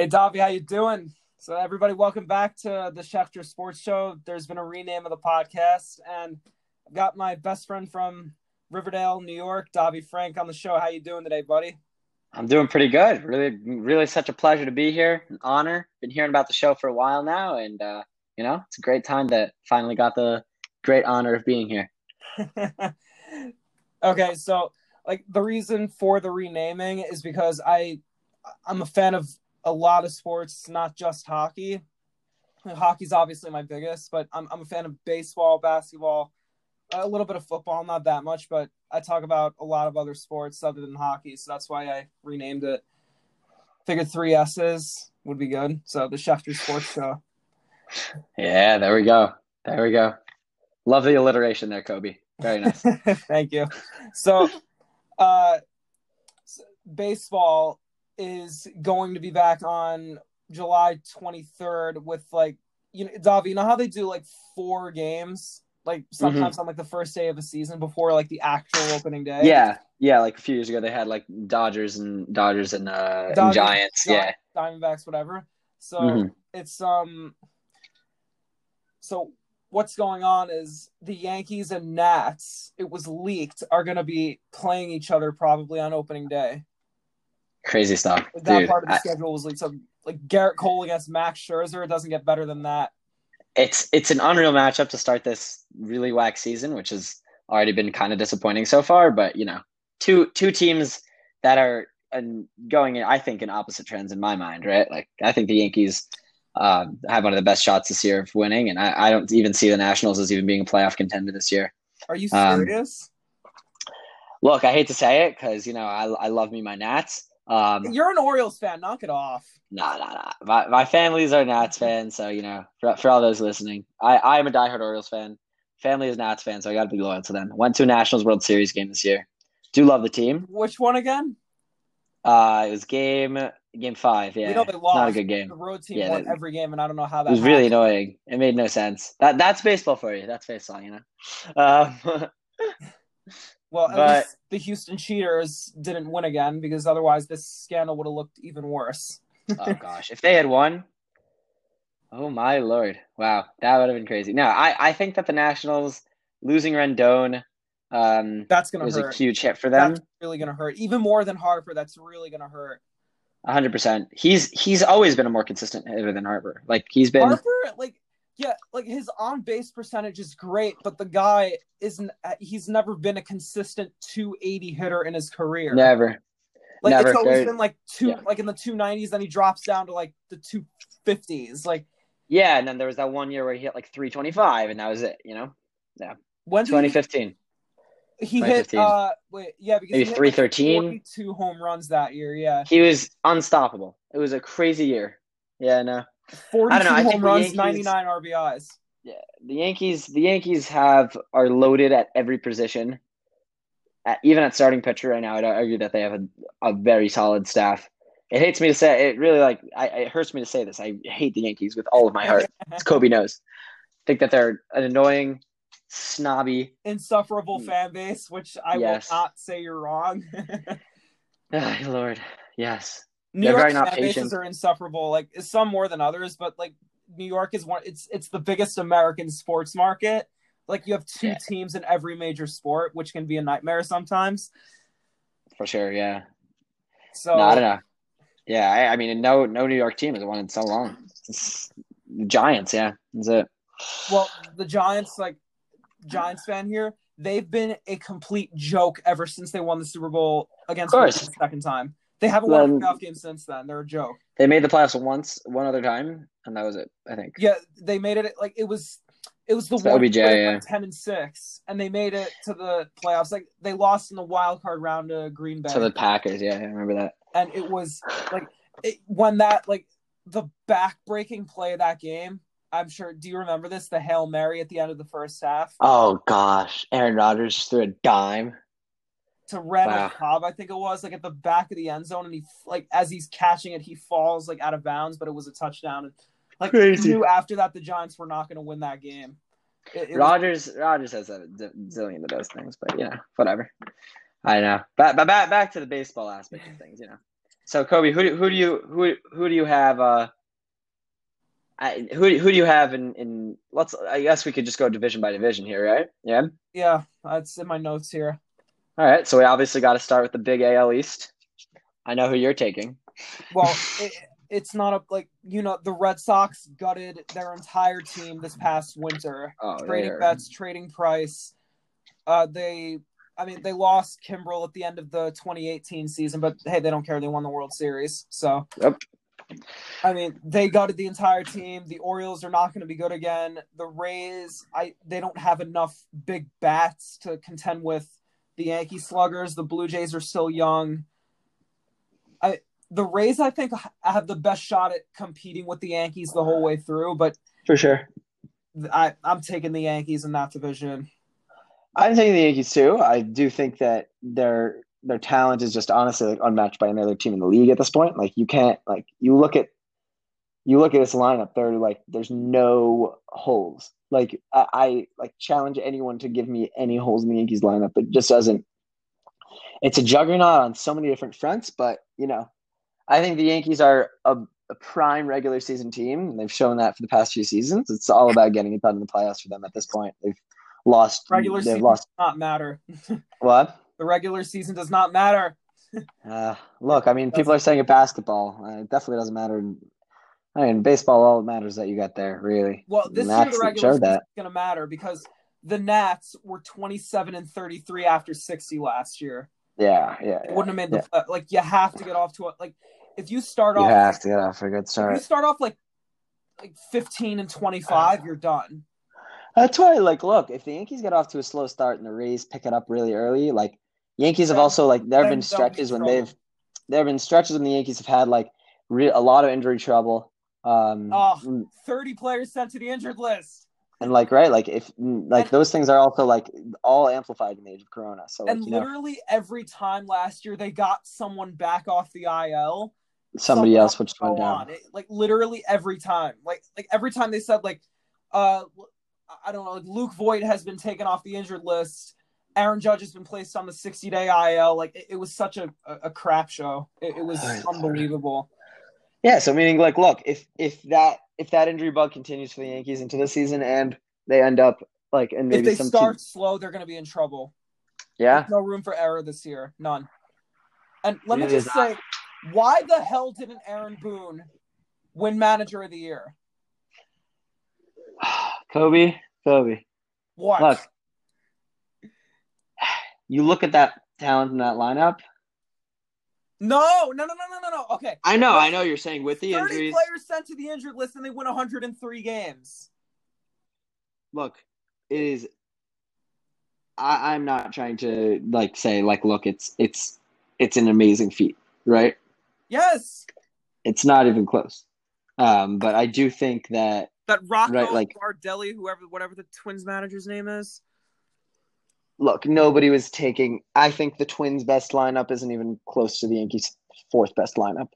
Hey, Davi, how you doing? So, everybody, welcome back to the Schechter Sports Show. There's been a rename of the podcast, and I've got my best friend from Riverdale, New York, Davi Frank, on the show. How you doing today, buddy? I'm doing pretty good. Really, really, such a pleasure to be here. An honor. Been hearing about the show for a while now, and uh, you know, it's a great time that finally got the great honor of being here. okay, so like the reason for the renaming is because I I'm a fan of a lot of sports, not just hockey. Hockey's obviously my biggest, but I'm I'm a fan of baseball, basketball, a little bit of football, not that much, but I talk about a lot of other sports other than hockey, so that's why I renamed it. Figured three S's would be good. So the Schechter Sports Show. Yeah, there we go. There we go. Love the alliteration there, Koby. Very nice. Thank you. So, uh, baseball is going to be back on July 23rd with like you know Davi, you know how they do like four games like sometimes mm-hmm. on like the first day of a season before like the actual opening day. Yeah, yeah. Like a few years ago, they had like Dodgers and Dodgers and, uh, Dodgers, and Giants. yeah, Diamondbacks, whatever. So mm-hmm. it's um. So what's going on is the Yankees and Nats. It was leaked are going to be playing each other probably on opening day. Crazy stuff. That Dude, part of the I, schedule was like So like Gerrit Cole against Max Scherzer. It doesn't get better than that it's it's an unreal matchup to start this really whack season, which has already been kind of disappointing so far. But you know, two two teams that are and going, I think, in opposite trends in my mind, right? Like I think the Yankees uh, have one of the best shots this year of winning, and I, I, don't even see the Nationals as even being a playoff contender this year. Are you serious? Um, look, I hate to say it because you know I I love me my Nats. Um, You're an Orioles fan. Knock it off. Nah, nah, nah. My, my family's are Nats fans, so you know, for, for all those listening, I I am a diehard Orioles fan. Family is Nats fan, so I got to be loyal to them. Went to a Nationals World Series game this year. Do love the team. Which one again? Uh, it was game game five. Yeah, you know they lost. Not a good game. The road team yeah, won they, every game, and I don't know how that. It was happened. really annoying. It made no sense. That that's baseball for you. That's baseball, you know. Um, well, at but, least the Houston Cheaters didn't win again because otherwise this scandal would have looked even worse oh gosh, if they had won, oh my lord, wow, that would have been crazy. No, I I think that the Nationals losing Rendon, um, that's gonna was hurt. a huge hit for them. That's really gonna hurt, even more than Harper. That's really gonna hurt. hundred percent. He's he's always been a more consistent hitter than Harper. Like he's been Harper, like yeah, like his on base percentage is great, but the guy isn't. He's never been a consistent 280 hitter in his career. Never. Like Never it's always been like two, yeah. like in the two nineties. Then he drops down to like the two fifties. Like yeah, and then there was that one year where he hit like three twenty five, and that was it. You know, yeah. When twenty fifteen. He hit uh wait yeah because maybe three thirteen. Like two home runs that year. Yeah, he was unstoppable. It was a crazy year. Yeah, no. Forty two home runs, ninety nine RBIs. Yeah, the Yankees. The Yankees have are loaded at every position at, even at starting pitcher right now, I'd argue that they have a, a very solid staff. It hates me to say it. Really, like I, it hurts me to say this. I hate the Yankees with all of my heart. As Koby knows. I think that they're an annoying, snobby, insufferable mm. fan base. Which I yes. will not say you're wrong. oh, Lord, yes. New they're York fan bases are insufferable. Like some more than others, but like New York is one. It's it's the biggest American sports market like you have two yeah. teams in every major sport, which can be a nightmare sometimes. For sure, yeah. So no, I don't know. Yeah, I, I, mean, no, no New York team has won in so long. It's Giants, yeah, that's it. Well, the Giants, like Giants fan here, they've been a complete joke ever since they won the Super Bowl against the second time. They haven't won a playoff game since then. They're a joke. They made the playoffs once, one other time, and that was it. I think. Yeah, they made it like it was it was the one OBJ, yeah. ten and six, and they made it to the playoffs. Like they lost in the wild card round to Green Bay. To the Packers, yeah, I remember that. And it was like it, when that like the back-breaking play of that game. I'm sure. Do you remember this? The hail mary at the end of the first half. Oh gosh, Aaron Rodgers threw a dime to Randall wow. Cobb, I think it was, like at the back of the end zone, and he like as he's catching it, he falls like out of bounds, but it was a touchdown. And like Crazy. knew after that the Giants were not going to win that game. It, it Rodgers was... Rodgers has a zillion of those things, but you know, whatever. I know. But but back back to the baseball aspect of things, you know. So Koby, who do, who do you who who do you have? Uh, I, who who do you have in in? Let's. I guess we could just go division by division here, right? Yeah. Yeah, that's in my notes here. All right. So we obviously got to start with the big AL East. I know who you're taking. Well, it, it's not a like you know the Red Sox gutted their entire team this past winter, Oh, trading Betts, trading Price. Uh, they, I mean, they lost Kimbrel at the end of the 2018 season, but hey, they don't care. They won the World Series, so. Yep. I mean, they gutted the entire team. The Orioles are not going to be good again. The Rays, I they don't have enough big bats to contend with the Yankee sluggers. The Blue Jays are still young. I the Rays, I think, i have the best shot at competing with the Yankees the whole way through. But for sure. I, I'm taking the Yankees in that division. I'm taking the Yankees too. I do think that their their talent is just honestly like unmatched by any other team in the league at this point. Like you can't like you look at you look at this lineup. There like there's no holes. Like I, I like challenge anyone to give me any holes in the Yankees lineup. It just doesn't. It's a juggernaut on so many different fronts, but you know, I think the Yankees are a, a prime regular season team. and They've shown that for the past few seasons. It's all about getting it done in the playoffs for them at this point. They've lost Regular they've season lost does not matter. what? The regular season does not matter. Uh, look, I mean, people are saying it basketball. Uh, it definitely doesn't matter. I mean, baseball, all that matters that you got there, really. Well, this year the regular season that. is going to matter because the Nats were 27 and 33 after 60 last year. Yeah, yeah. It yeah. wouldn't have made the uh, like. You have to get off to a like. If you start You off, you have to get off a good if you start. start off like like 15 and 25, you're done. That's why, like, look, if the Yankees get off to a slow start and the Rays pick it up really early, like, Yankees have also like there have been stretches when they've there have been stretches when the Yankees have had like re- a lot of injury trouble. Um, Oh. 30 players sent to the injured list, and like right, like if like And- those things are also like all amplified in the age of Corona. So like and you know literally every time last year they got someone back off the IL. somebody else would just go down. on. It- like literally every time. Like like every time they said like uh I don't know, like Luke Voit has been taken off the injured list. Aaron Judge has been placed on the 60 day IL. Like it, it was such a, a, a crap show. It, it was Oh, unbelievable. Yeah, so meaning like, look, if if that if that injury bug continues for the Yankees into the season and they end up like and maybe if they some start team, slow, they're going to be in trouble. yeah, There's no room for error this year. None. And let me just is say, why the hell didn't Aaron Boone win Manager of the Year? Koby, Koby. What? Look, you look at that talent in that lineup. No, no, no, no, no, no, no. Okay. I know, I know. You're saying with the 30 injuries. players sent to the injured list and they win 103 games. Look, it is. I, I'm not trying to like say like, look, it's it's it's an amazing feat, right? Yes. It's not even close. Um, but I do think that That Rocco Right, like- Baldelli, whoever, whatever the Twins manager's name is. Look, nobody was taking. I think the Twins' best lineup isn't even close to the Yankees' fourth best lineup.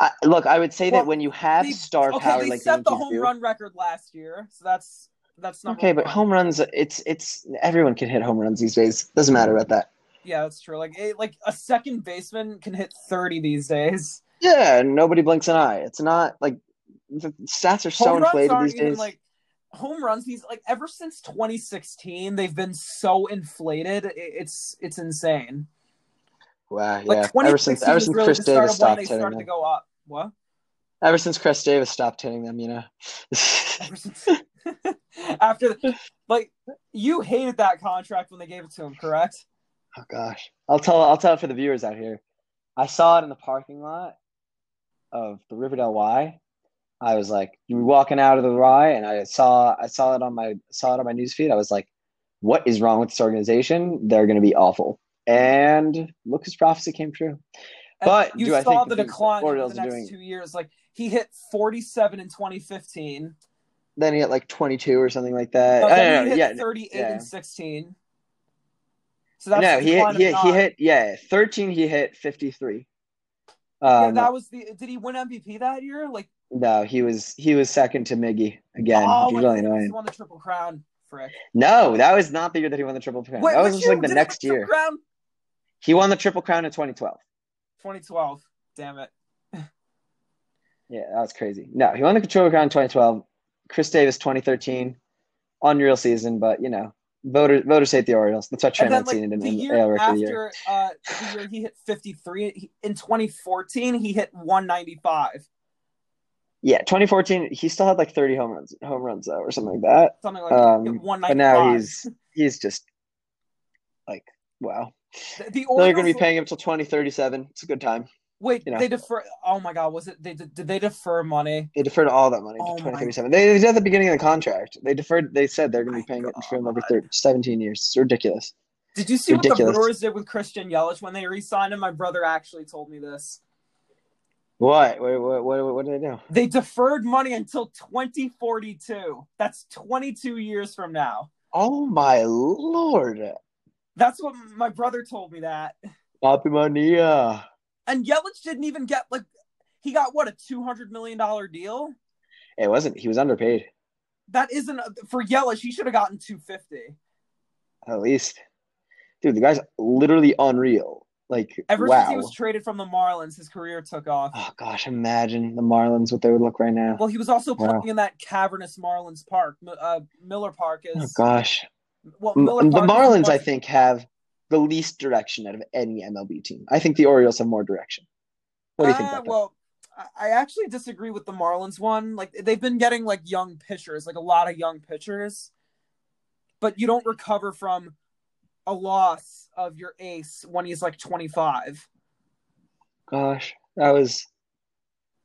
I, look, I would say Well, that when you have They- star okay, power they like the set the Yankees home do, run record last year, so that's that's number okay, but home runs, it's it's everyone can hit home runs these days. Doesn't matter about that. Yeah, that's true. Like, it, like a second baseman can hit 30 these days. Yeah, nobody blinks an eye. It's not like the stats are so home inflated these even days. like home runs. These like ever since 2016, they've been so inflated. It's it's insane. wow, Like yeah. Ever since ever since really Chris Davis stopped they hitting started to them. go up. What? Ever since Chris Davis stopped hitting them, you know. Since after the, like you hated that contract when they gave it to him, correct? Oh gosh, I'll tell I'll tell it for the viewers out here. I saw it in the parking lot of the Riverdale Y. I was like, you were walking out of the Y, and I saw I saw it on my saw it on my newsfeed. I was like, what is wrong with this organization? They're going to be awful. And look, his prophecy came true. And But you saw the the decline the next doing- two years. Like he hit 47 in 2015. Then he hit like 22 or something like that. No, then he hit Yeah, 38 yeah. and 16. So that's no, he hit, he, he hit yeah 13. He hit 53. Yeah, Um, that was the. Did he win MVP that year? Like, No, he was he was second to Miggy again. oh, which my really annoying. he won the triple crown. Frick. No, that was not the year that he won the triple crown. Wait, that was just like the next Triple year. Crown? He won the triple crown in 2012. 2012. Damn it. Yeah, that was crazy. No, he won the Controller Crown in 2012. Chris Davis 2013, unreal season, but you know, voters voters hate the Orioles. That's why Trey And then, like, didn't the win the year AL the Year. uh, the year he hit 53, he, in 2014, he hit 195. Yeah, 2014, he still had like 30 home runs, home runs though, or something like that. Something like Um, hit but now he's he's just like wow. The, the They're going to be paying him till 2037. It's a good time. wait, you know. they defer. Oh my God, was it? They did they defer money? They deferred all that money Oh my 2037. They, they did at the beginning of the contract. They deferred. They said they're going to be paying it for him over 30, 17 years. It's ridiculous. Did you see what the Brewers did with Christian Yelich when they re-signed him? My brother actually told me this. What? What? What? What, what did they do? They deferred money until 2042. That's 22 years from now. Oh my lord! That's what my brother told me that. Papi Mania. And Yelich didn't even get like he got what a 200 million dollar deal. It wasn't. He was underpaid. That isn't for Yelich. He should have gotten 250. At least, dude, the guy's literally unreal. Like, Ever wow. since he was traded from the Marlins, his career took off. oh gosh, imagine the Marlins what they would look right now. Well, he was also Wow. playing in that cavernous Marlins Park. Uh, Miller Park is. Oh is gosh, well, M- the Marlins, I think, have the least direction out of any MLB team. I think the Orioles have more direction. What do you think Uh, about well, I- I actually disagree with the Marlins one. Like they've been getting like young pitchers, like a lot of young pitchers, but you don't recover from a loss of your ace when he's like 25. Gosh, that was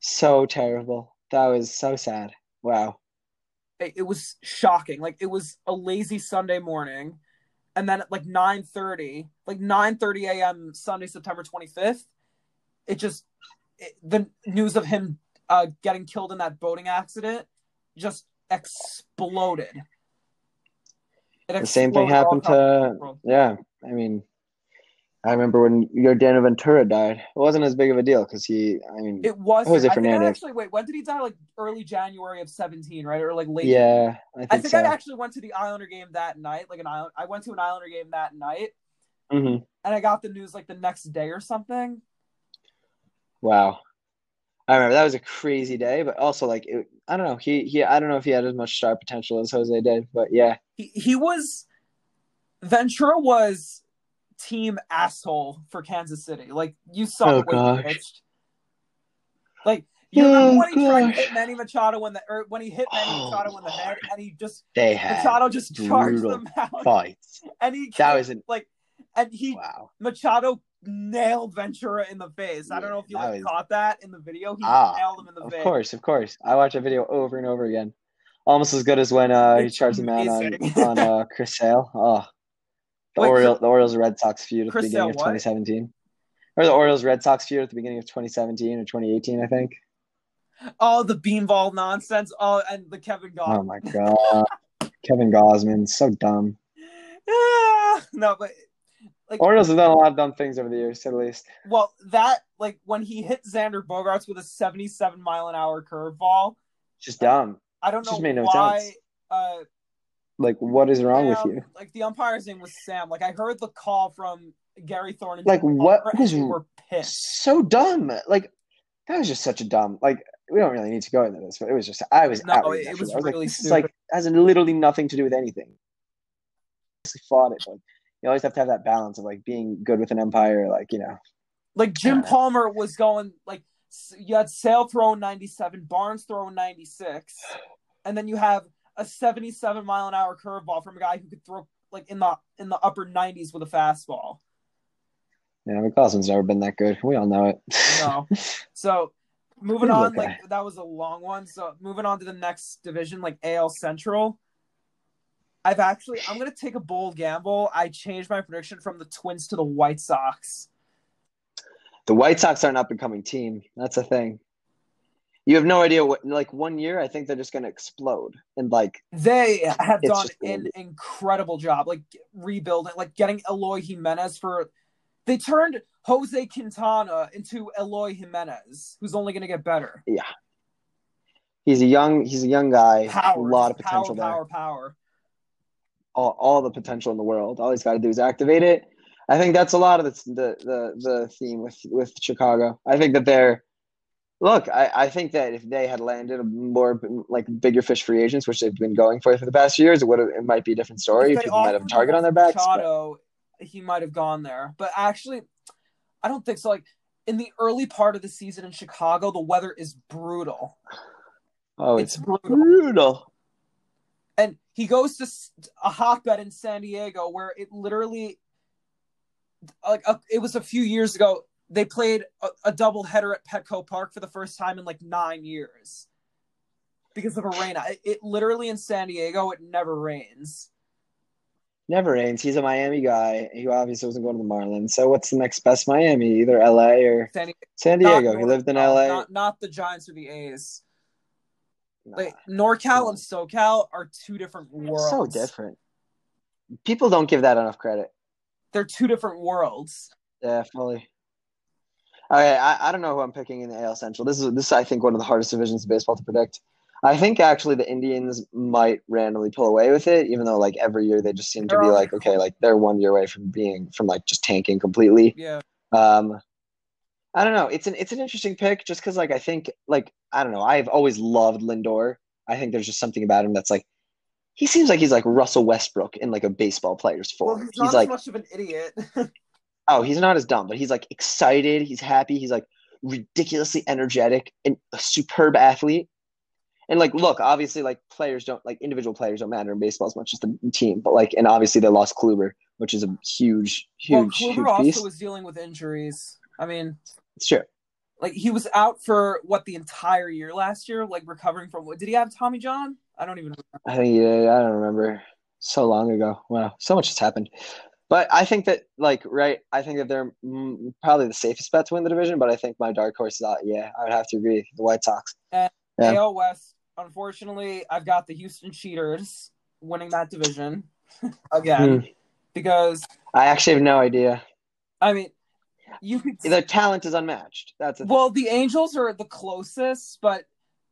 so terrible. That was so sad. Wow. It, it was shocking. Like it was a lazy Sunday morning, and then at like 9:30, like 9:30 a.m. Sunday, September 25th, it just it, the news of him uh, getting killed in that boating accident just exploded. It The same thing happened to yeah. I mean, I remember when Yordano Ventura died. It wasn't as big of a deal because he. I mean, It was. Jose I think Fernandez. actually wait. When did he die? Like early January of 17, right? Or like late. yeah, I think, I think so. I actually went to the Islander game that night. Like an Island, I went to an Islander game that night, hmm and I got the news like the next day or something. Wow. I remember that was a crazy day, but also like it, I don't know. He he I don't know if he had as much star potential as Jose did, but yeah. He he was Ventura was team asshole for Kansas City. Like you saw Oh, way he pitched. Like you oh, remember Oh, when he tried to hit Manny Machado when the or when he hit Manny Oh, Machado in the head and he just They had Machado just charged them out fights. and he That was an- like and he Wow. Machado nailed Ventura in the face. I don't know if you like was- caught that in the video. He Ah, nailed him in the Of face. course, of course. I watch that video over and over again. Almost as good as when uh, he charged the man on, on uh, Chris Sale. Oh, the Wait, Orioles, the Orioles Red Sox feud at Chris the beginning Sale of what? 2017, or the Orioles Red Sox feud at the beginning of 2017 or 2018, I think. Oh, the beanball nonsense. Oh, and the Kevin Goff. Oh my god, Kevin Gausman, so dumb. Ah, no, but like, Orioles have done a lot of dumb things over the years, at least. well, that like when he hit Xander Bogaerts with a 77 mile an hour curveball. Just dumb. I don't Just know made no why. sense. Uh, Like, what is wrong with you? Like the umpire's name was Sam. Like I heard the call from Gary Thorne. And Like, what was- were pissed. So dumb. Like, that was just such a dumb. Like, we don't really need to go into this, but it was just. I was No, outraged. it was. I was really like, like has literally nothing to do with anything. Honestly fought it, but you always have to have that balance of like being good with an umpire, like you know. Like Jim. Palmer was going like you had Sale throwing 97, Barnes throwing 96, and then you have a 77 mile an hour curveball from a guy who could throw like in the in the upper 90s with a fastball. Yeah, McCausland's never been that good. We all know it. No. So moving He's on, okay. like that was a long one. So moving on to the next division, like AL Central. I've actually I'm gonna take a bold gamble. I changed my prediction from the Twins to the White Sox. the White Sox are an up and coming team. That's a thing. You have no idea what. Like one year, I think they're just going to explode. And like, They have done an be- incredible job, like rebuilding, like getting Eloy Jimenez for. They turned Jose Quintana into Eloy Jimenez, who's only going to get better. Yeah. He's a young, he's a young guy. Power, a lot of just power, potential there. power, power. All, all the potential in the world. All he's got to do is activate it. I think that's a lot of the the the, the theme with with Chicago. I think that they're look. I, I think that if they had landed more like bigger fish free agents, which they've been going for for the past years, it would it might be a different story. People might have a target on their backs. Machado, but... he might have gone there, but actually, I don't think so. Like in the early part of the season in Chicago, the weather is brutal. Oh, it's, it's brutal. brutal. And he goes to a hotbed in San Diego where it literally like a, it was a few years ago. They played a, a double header at Petco Park for the first time in like nine years because of a rain. It, it literally in San Diego, it never rains. Never rains. He's a Miami guy. He obviously wasn't going to the Marlins. So what's the next best Miami? Either LA or San, San Diego. he lived in LA. Not, not the Giants or the A's. Nah. Like NorCal and SoCal are two different worlds. So different. People don't give that enough credit they're two different worlds. Definitely. Okay, I, I don't know who I'm picking in the AL Central. This is this is, I think one of the hardest divisions of baseball to predict. I think actually the Indians might randomly pull away with it, even though like every year they just seem to be like okay, like they're one year away from being from like just tanking completely. Yeah. Um, I don't know. It's an it's an interesting pick just because like I think like I don't know. I've always loved Lindor. I think there's just something about him that's like he seems like he's like Russell Westbrook in like a baseball player's form. Well, he's, he's like much of an idiot. oh, he's not as dumb, but he's like excited. He's happy. He's like ridiculously energetic and a superb athlete. And like, look, obviously, like players don't like individual players don't matter in baseball as much as the team. But like, and obviously they lost Kluber, which is a huge, huge, well, Kluber huge also piece. was dealing with injuries. I mean, it's true. Like he was out for what the entire year last year, like recovering from what? Did he have Tommy John? I don't even. Remember. I yeah, I don't remember. So long ago. Wow, so much has happened. But I think that like right, I think that they're mm, probably the safest bet to win the division. But I think my dark horse is out. Yeah, I would have to agree. The White Sox. And yeah. AL West. Unfortunately, I've got the Houston Cheaters winning that division again mm. because I actually have no idea. I mean, you could the talent is unmatched. That's well, the Angels are the closest, but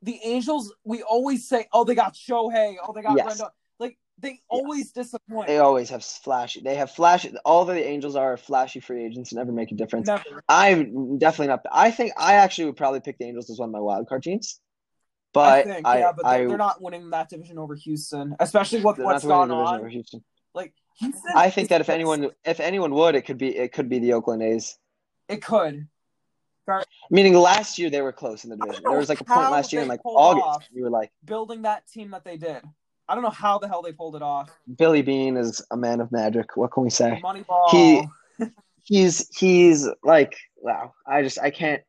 the Angels, we always say, "Oh, they got Shohei. Oh, they got yes. Rendon." Like they always disappoint. They always have flashy. They have flashy. All the Angels are flashy free agents. And never make a difference. Never. I'm definitely not. I think I actually would probably pick the Angels as one of my wild card teams. But I think, I, yeah, but they're, I, they're, not winning that division over Houston, especially with what's gone on. Over Houston. Like Houston, I think that if anyone, if anyone would, it could be, it could be the Oakland A's. It could. Meaning last year they were close in the division. There was like a point last year in like August. You were like building that team that they did. I don't know how the hell they pulled it off. Billy Beane is a man of magic. What can we say? Moneyball. He he's he's like wow. I just I can't.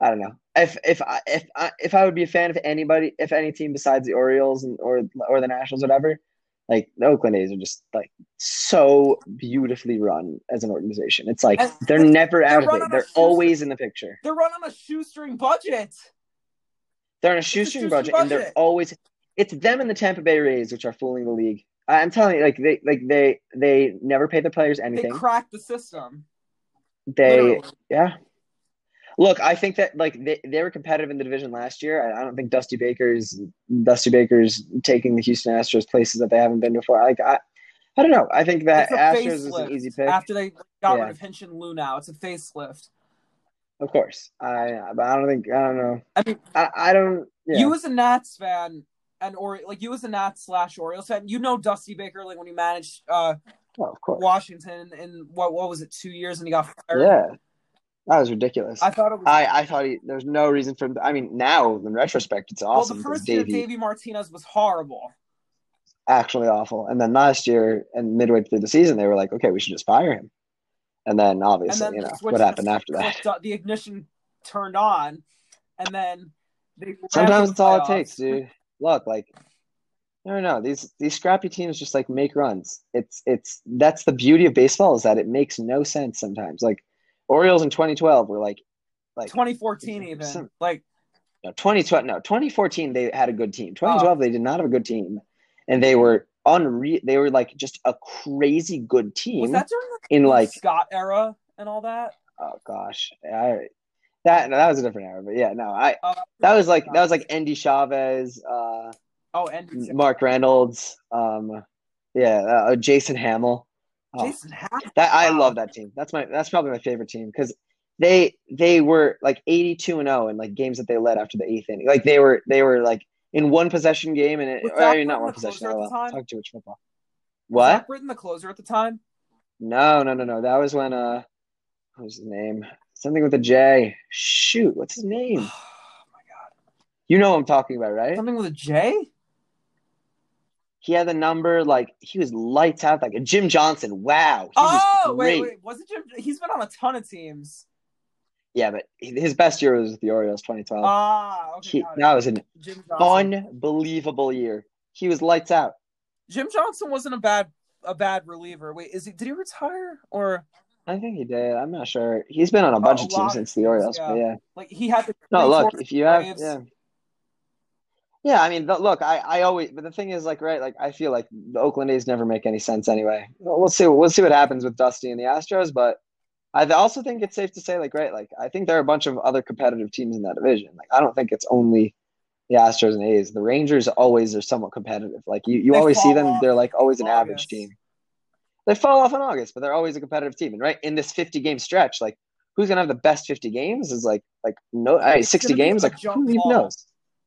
I don't know. If if I if I if I would be a fan of anybody, if any team besides the Orioles and or or the Nationals, whatever, like the Oakland A's are just like so beautifully run as an organization. It's like they're never out of it. They're always in the picture. They're run on a shoestring budget. They're on a shoestring, a shoestring budget, budget, and they're always it's them and the Tampa Bay Rays which are fooling the league. I'm telling you, like they like they they never pay their players anything. They crack the system. They Literally. yeah. Look, I think that like they, they were competitive in the division last year. I, I don't think Dusty Baker's Dusty Baker's taking the Houston Astros places that they haven't been before. Like I, I don't know. I think that Astros is an easy pick after they got yeah. rid of Hinch and Lou. Now it's a facelift. Of course, I but I don't think I don't know. I mean, I, I don't. Yeah. You as a Nats fan and or like you as a Nats slash Orioles fan, you know Dusty Baker like when he managed uh, oh, of course. Washington in what what was it two years and he got fired. Yeah, that was ridiculous. I thought it was. I, I thought he, there's no reason for. I mean, now in retrospect, it's awesome. Well, the first year, Davey, Martinez was horrible. Actually, awful. And then last year, and midway through the season, they were like, "Okay, we should just fire him." And then obviously, and then you know what happened after that. The ignition turned on, and then they sometimes it's all it takes, dude. Look, like I don't know. These these scrappy teams just like make runs. It's it's that's the beauty of baseball is that it makes no sense sometimes. Like Orioles in 2012 were like, like 2014 even some, like no 2012 no 2014 they had a good team. 2012 they did not have a good team, and they were unreal. They were like just a crazy good team. Was that during the in like Scott era and all that? Oh gosh, I that that was a different era, but yeah, no, I uh, that was like that was like Endy Chavez, uh, oh, Endy Mark Reynolds, um, yeah, uh, Jason Hammel. Oh, Jason that I love that team. That's my that's probably my favorite team because they they were like eighty two and zero in like games that they led after the eighth inning. Like they were they were like in one possession game and it, Was I mean not one possession. at the time? talk too much football. Was What? Zach Britton the closer at the time? No, no, no, no. That was when uh, what was his name? Something with a J. Shoot, what's his name? Oh my god. You know what I'm talking about, right? Something with a J? He had the number like he was lights out like Jim Johnson. Wow, Oh wait, wait. Was it Jim? He's been on a ton of teams. Yeah, but his best year was with the Orioles, 2012. Ah, okay. He, that was an Jim unbelievable year. He was lights out. Jim Johnson wasn't a bad a bad reliever. Wait, is he? Did he retire or I think he did. I'm not sure. He's been on a bunch a of teams since the Orioles, yeah. but yeah. like he had the No, look, if you have, yeah, yeah. I mean, look, I, I always, but the thing is, like, right, like, I feel like the Oakland A's never make any sense anyway. We'll see, we'll see what happens with Dusty and the Astros, but I also think it's safe to say, like, right, like, I think there are a bunch of other competitive teams in that division. Like, I don't think it's only the Astros and A's. The Rangers always are somewhat competitive. Like, you, you They always see them; off they're like always an in average team. They fall off in August, but they're always a competitive team. And right in this 50 game stretch, like who's gonna have the best 50 games is like like no all right, It's 60 games, like who even knows?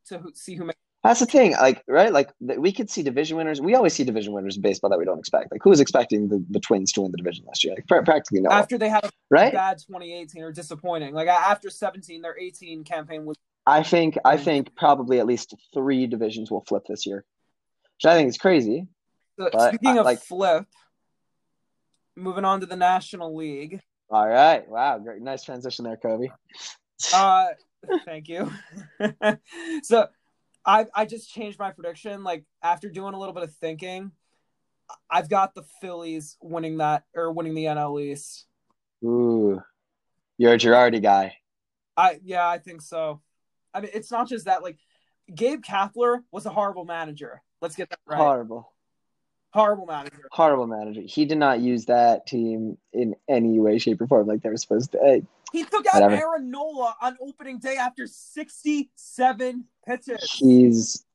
to see who makes. That's the thing, like right, like we could see division winners. We always see division winners in baseball that we don't expect. Like who was expecting the, the Twins to win the division last year? Like pra- practically no, After they had a right? bad 2018 or disappointing, like after 17, their 18 campaign was. I think I think probably at least three divisions will flip this year, which I think is crazy. So, speaking uh, of like- flip, moving on to the National League. All right, wow, great, nice transition there, Koby. Uh, thank you. so, I I just changed my prediction. Like after doing a little bit of thinking, I've got the Phillies winning that or winning the NL East. Ooh, you're a Girardi guy. I yeah, I think so. I mean, it's not just that. Like Gabe Kapler was a horrible manager. Let's get that right. Horrible. Horrible manager. horrible manager. He did not use that team in any way, shape, or form like they were supposed to. He took out Whatever. Aaron Nola on opening day after 67 pitches. he's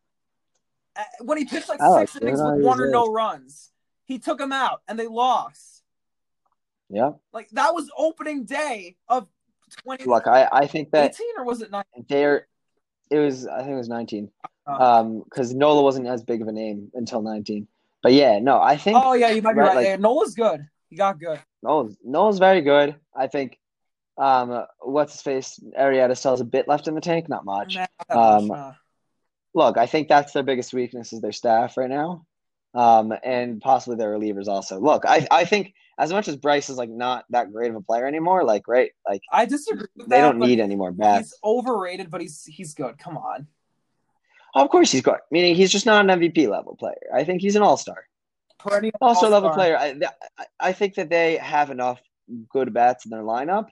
Uh, when he pitched like Alex, six innings with one or no runs. He took him out and they lost. yeah. Like that was opening day of 2018 Look, I I think that 18 or was it 19? they're. It was I think it was nineteen. Uh. Um, because Nola wasn't as big of a name until nineteen. But yeah, no, I think Oh yeah, you might be right, right. like- Yeah, Nola's good. He got good. Nolan's Nolan's very good. I think. Um, what's his face? Arrieta still has a bit left in the tank, not much. Not Um, much, nah. Look, I think that's their biggest weakness is their staff right now, um, and possibly their relievers also. Look, I I think as much as Bryce is like not that great of a player anymore, like right, like I disagree with they that, don't need any more bats. He's overrated, but he's he's good. Come on. Of course, he's good. Meaning he's just not an MVP level player. I think he's an all star, Perennial all star level all-star. player. I, I- I think that they have enough good bats in their lineup.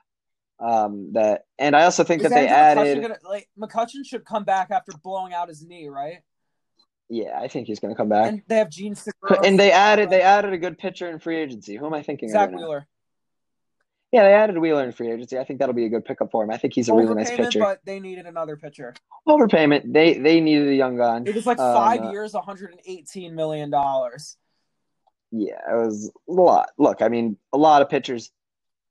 Um, that and I also think Is that they Andrew McCutchen added. gonna like McCutchen should come back after blowing out his knee, right? Yeah, I think he's going to come back. And they have Jean Segura. And they added they added a good pitcher in free agency. Who am I thinking? of Zach right? Wheeler. Yeah, they added Wheeler in free agency. I think that'll be a good pickup for him. I think he's a really nice pitcher. but they needed another pitcher. Overpayment. They they needed a young gun. It was like Um, five uh, years, 118 million dollars. Yeah, it was a lot. Look, I mean, a lot of pitchers.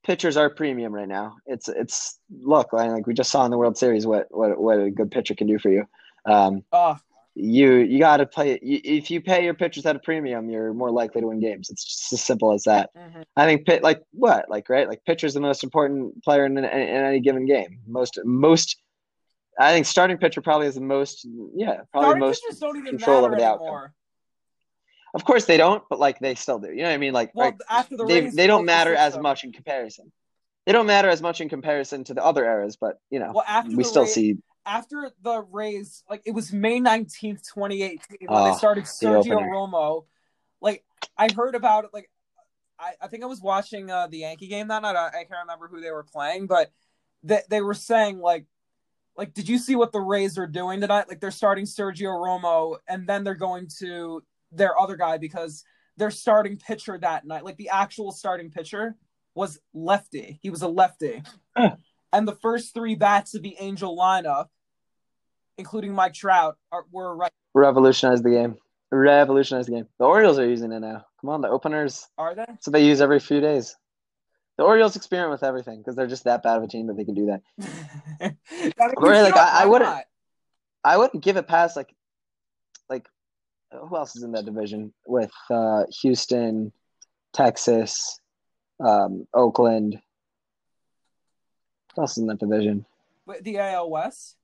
Pitchers are premium right now. It's it's look like like we just saw in the World Series what what what a good pitcher can do for you. Um, Oh, you you got to play. You, if you pay your pitchers at a premium, you're more likely to win games. It's just as simple as that. mhm. I think pit like what like right like pitcher's the most important player in, in, in any given game. Most most. I think starting pitcher probably is the most yeah probably Starting most pitchers don't even control over the outcome. Of course they don't, but like they still do. You know what I mean? Like Well, right, after the they Rays, they don't matter as them. much in comparison. They don't matter as much in comparison to the other eras, but you know Well, after we the still Rays, see after the Rays, like it was May 19th, 2018, when Oh, they started Sergio opener. Romo. Like I heard about it, like I, I think I was watching uh, the Yankee game that night. I, I can't remember who they were playing, but they, they were saying like like did you see what the Rays are doing tonight? Like they're starting Sergio Romo and then they're going to their other guy because their starting pitcher that night, like the actual starting pitcher was lefty. He was a lefty. Huh. And the first three bats of the Angel lineup, including Mike Trout, are, were right. revolutionized the game. Revolutionized the game. The Orioles are using it now. Come on, the openers. Are they? So they use every few days. The Orioles experiment with everything because they're just that bad of a team that they can do that. Really, like, I- I wouldn't- not? I wouldn't give it past like, like, who else is in that division with uh, Houston, Texas, um, Oakland. Who else is in that division? Wait, The AL West.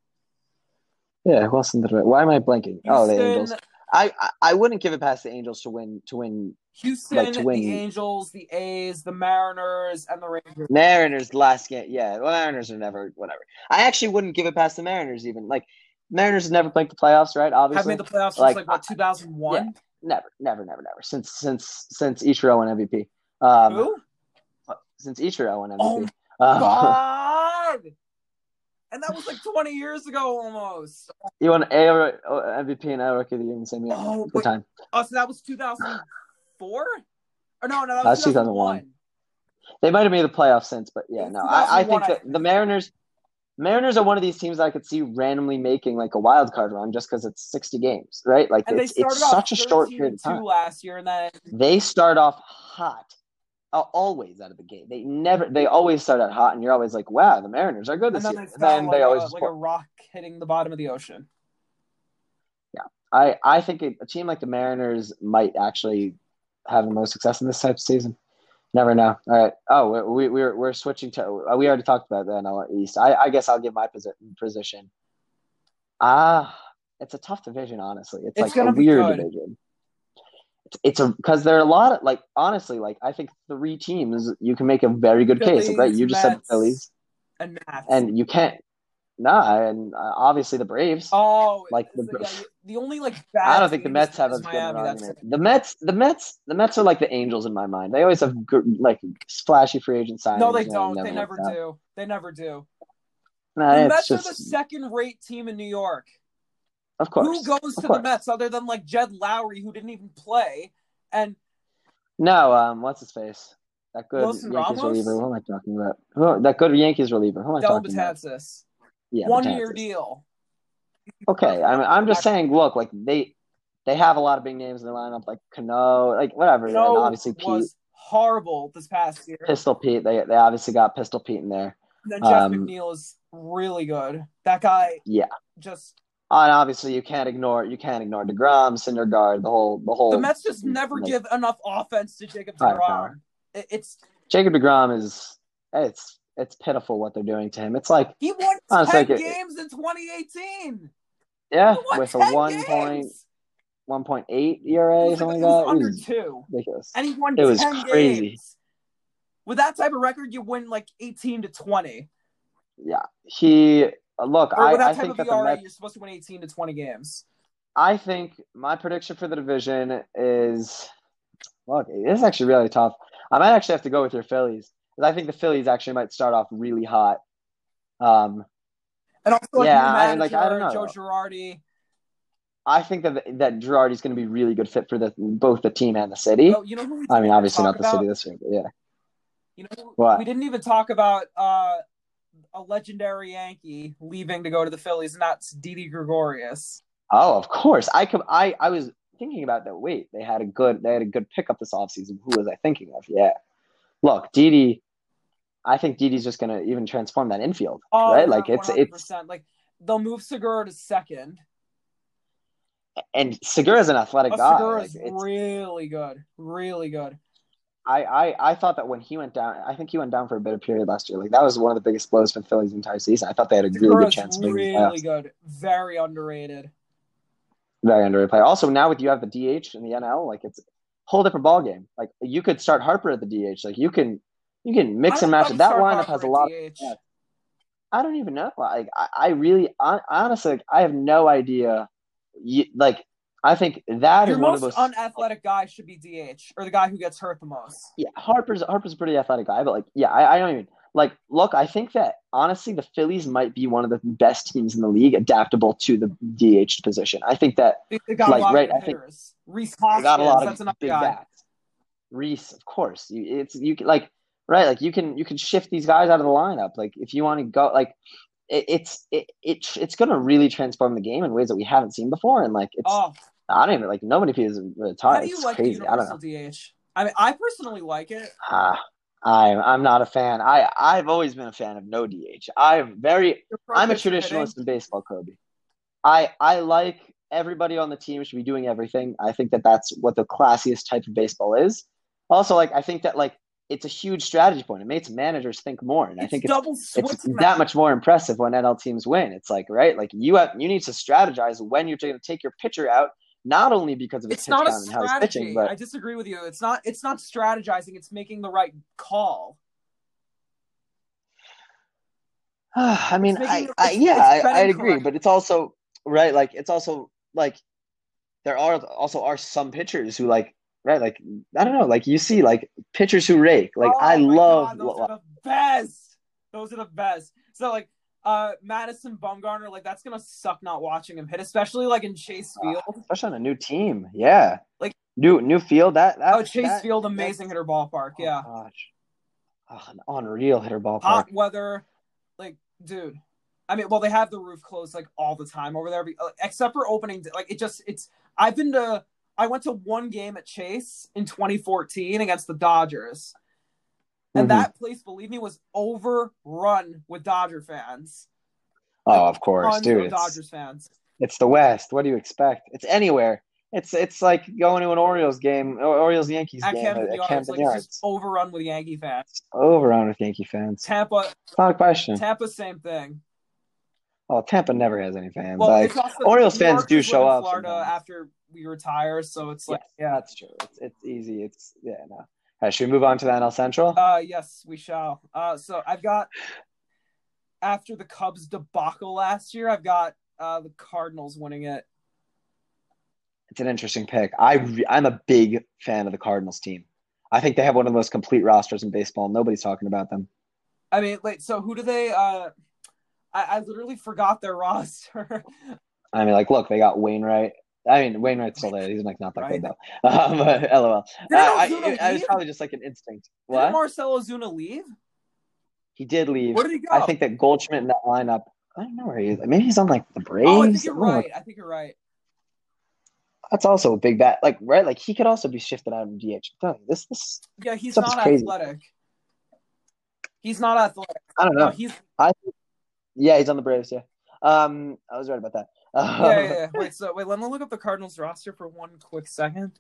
Yeah, who else in the division? Why am I blanking? oh, the Houston, Angels. I, I I wouldn't give it past the Angels to win to win Houston, like, to win- the Angels, the A's, the Mariners, and the Rangers. Mariners last game. Yeah, the Mariners are never whatever. I actually wouldn't give it past the Mariners even. Like Mariners have never played the playoffs, right? Obviously, have made the playoffs since Like, like, what 2001. never, never, never, never since since since Ichiro won MVP. Um, Who? since Ichiro won MVP. Oh, Uh, God! And that was like 20 years ago almost. he won A MVP and A Rookie of the Year in the same year. Oh, Good wait. time. Oh, so that was 2004? Or no, no, that was 2001. 2001. They might have made the playoffs since, but yeah, no, I, I think that think. the Mariners. Mariners are one of these teams that I could see randomly making like a wild card run just because it's sixty games, right? Like And it's it's off such a short period of time. last year, and then they start off hot uh, always out of the gate they never they always start out hot and you're always like wow the mariners are good and this then year they And then like, they always a, like a rock hitting the bottom of the ocean. Yeah, I i think a, a team like the mariners might actually have the most success in this type of season never know. All right. Oh we, we we're we're switching to uh, we already talked about the NL east. I i guess i'll give my posi- position. Ah it's a tough division honestly. It's, It's like a weird good. division. It's, it's a because there are a lot of like honestly like i think three teams you can make a very good case right? You just said the Mets, phillies. And Mats. and you can't nah and uh, obviously the braves. Oh, like the, the- yeah, the only like bad i don't think the mets have as good an Miami. Argument the mets the mets the mets are like the angels in my mind they always have good, like splashy free agent signings No, they don't. They never out. do. They never do. Nah, the Mets just are the second-rate team in New York. of course Who goes to the Mets other than like Jed Lowrie, who didn't even play? And no um what's his face that good Wilson yankees Ramos? reliever who am i talking about that good yankees reliever who am i Del talking about Betances, yeah one-year deal. Okay I mean, i'm just saying look like they they have a lot of big names in their lineup like Cano, like whatever and No, obviously pete was horrible this past year. pistol pete they, they obviously got pistol pete in there And then Jeff um, McNeil is really good. That guy yeah just Oh, and obviously you can't ignore you can't ignore Degrom, Syndergaard, the whole the whole. the Mets just never like, give enough offense to Jacob. DeGrom. It, it's Jacob Degrom is it's it's pitiful what they're doing to him. It's like he won Honestly, ten like, games in 2018. yeah, with a one games. point one point eight ERA something like- it was like that. Under two, ridiculous. and he won It was crazy. games. With that type of record, you win like 18 to 20. Yeah, he look. Or I, with that I type think of that ERA, Mets. you're supposed to win 18 to 20 games. I think my prediction for the division is look. It is actually really tough. I might actually have to go with your Phillies because I think the Phillies actually might start off really hot. Um, And also, like, Yeah, new I- like, manager, I don't know. Joe Girardi. I think that that Girardi's going to be really good fit for the both the team and the city. Oh, you know I mean, obviously not the about? city this year, but yeah. You know, What? we didn't even talk about uh, a legendary Yankee leaving to go to the Phillies, and that's Didi Gregorius. Oh, of course. I could. I I was thinking about that. Wait, they had a good they had a good pickup this offseason. Who was I thinking of? Yeah. Look, Didi. I think Didi's just going to even transform that infield, Oh, right? Like it's it's 100%. like they'll move Segura to second. and Segura's an athletic Oh, guy. Segura's Like, really good, really good. I, I I thought that when he went down, I think he went down for a bit of period last year. Like that was one of the biggest blows for the Phillies entire season. I thought they had a really good Segura's chance really good, very underrated. very underrated player. Also, now with you have the DH in the NL, like it's a whole different ball game. Like you could start Harper at the DH. Like you can you can mix and match. it. That lineup has a lot. Yeah. I don't even know. Like I, I really, hon- honestly, like, I have no idea. You, like I think that Your is one most of those. unathletic guy should be DH, or the guy who gets hurt the most. yeah, Harper's Harper's a pretty athletic guy, but like, yeah, I, I don't even like. Look, I think that honestly, the Phillies might be one of the best teams in the league, adaptable to the DH position. I think that They, got Like, a lot right, of I think. Rhys Hoskins, got a lot of big guy. bats. Rhys, of course. You, it's you can like right, like you can you can shift these guys out of the lineup. Like if you want to go, like it, it's it, it it's going to really transform the game in ways that we haven't seen before. And like it's Oh, I don't even like nobody feels really How tired. do you It's like crazy. I don't know. DH? I mean, I personally like it. Ah, I'm I'm not a fan. I I've always been a fan of no DH. I'm very I'm a traditionalist in baseball, Koby. I I like everybody on the team should be doing everything. I think that that's what the classiest type of baseball is. Also, like I think that like it's a huge strategy point. It makes managers think more, and I think it's it's that much more impressive when NL teams win. It's like right, like you have you need to strategize when you're going to take your pitcher out, not only because of his It's not a count and how he's strategy. pitching, but I disagree with you. It's not. It's not strategizing. It's making the right call. I mean, It's I, I yeah, I, I agree, correct. but it's also right. Like it's also like there are also are some pitchers who like right, like I don't know, like you see like pitchers who rake. Like Oh I love. God, those are the best. Those are the best. So like, uh, Madison Bumgarner, like that's gonna suck not watching him hit, especially like in Chase Field. especially on a new team. Yeah, Like- new new field. That that Oh, Chase that- Field, amazing hitter ballpark. oh, Yeah, gosh, oh, an unreal hitter ballpark. hot weather, like dude. I mean, well, they have the roof closed like all the time over there, uh, except for opening. Like it just, it's. I've been to. I went to one game at Chase in 2014 against the Dodgers, and Mhm. that place, believe me, was overrun with Dodger fans. Oh, of course, dude. of Dodgers fans. it's the West. What do you expect? It's anywhere. It's it's like going to an Orioles game, Orioles Yankees At game Camden at, at Yards, Camden like Yards. it's just overrun with Yankee fans. Overrun with Yankee fans. Tampa, Not a question. Tampa, same thing. Oh, Tampa never has any fans. Well, like Orioles New fans Yorkers do show up Florida sometimes. after we retire, so it's like, yeah, yeah. that's true. It's it's easy. It's yeah, no. Right, should we move on to the NL Central? Uh, yes, we shall. Uh, so I've got after the Cubs debacle last year, I've got uh the Cardinals winning it. It's an interesting pick. I re- I'm a big fan of the Cardinals team. I think they have one of the most complete rosters in baseball. Nobody's talking about them. I mean, like, so who do they? Uh, I, I literally forgot their roster. I mean, like, look, they got Wainwright. I mean, Wainwright's still there. He's like not that Right. good though. Um, LOL. Uh, I, I, I was probably just like an instinct. What? Did Marcell Ozuna leave? He did leave. Where did he go? I think that Goldschmidt in that lineup. I don't know where he is. Maybe he's on like the Braves. Oh, I think you're right. I think you're right. That's also a big bat. Like right, like he could also be shifted out of DH. You, this this Yeah, he's not athletic. He's not athletic. I don't No, know. he's Yeah, he's on the Braves. Yeah. Um, I was right about that. Yeah, yeah, yeah. Wait, so wait, let me look up the Cardinals roster for one quick second.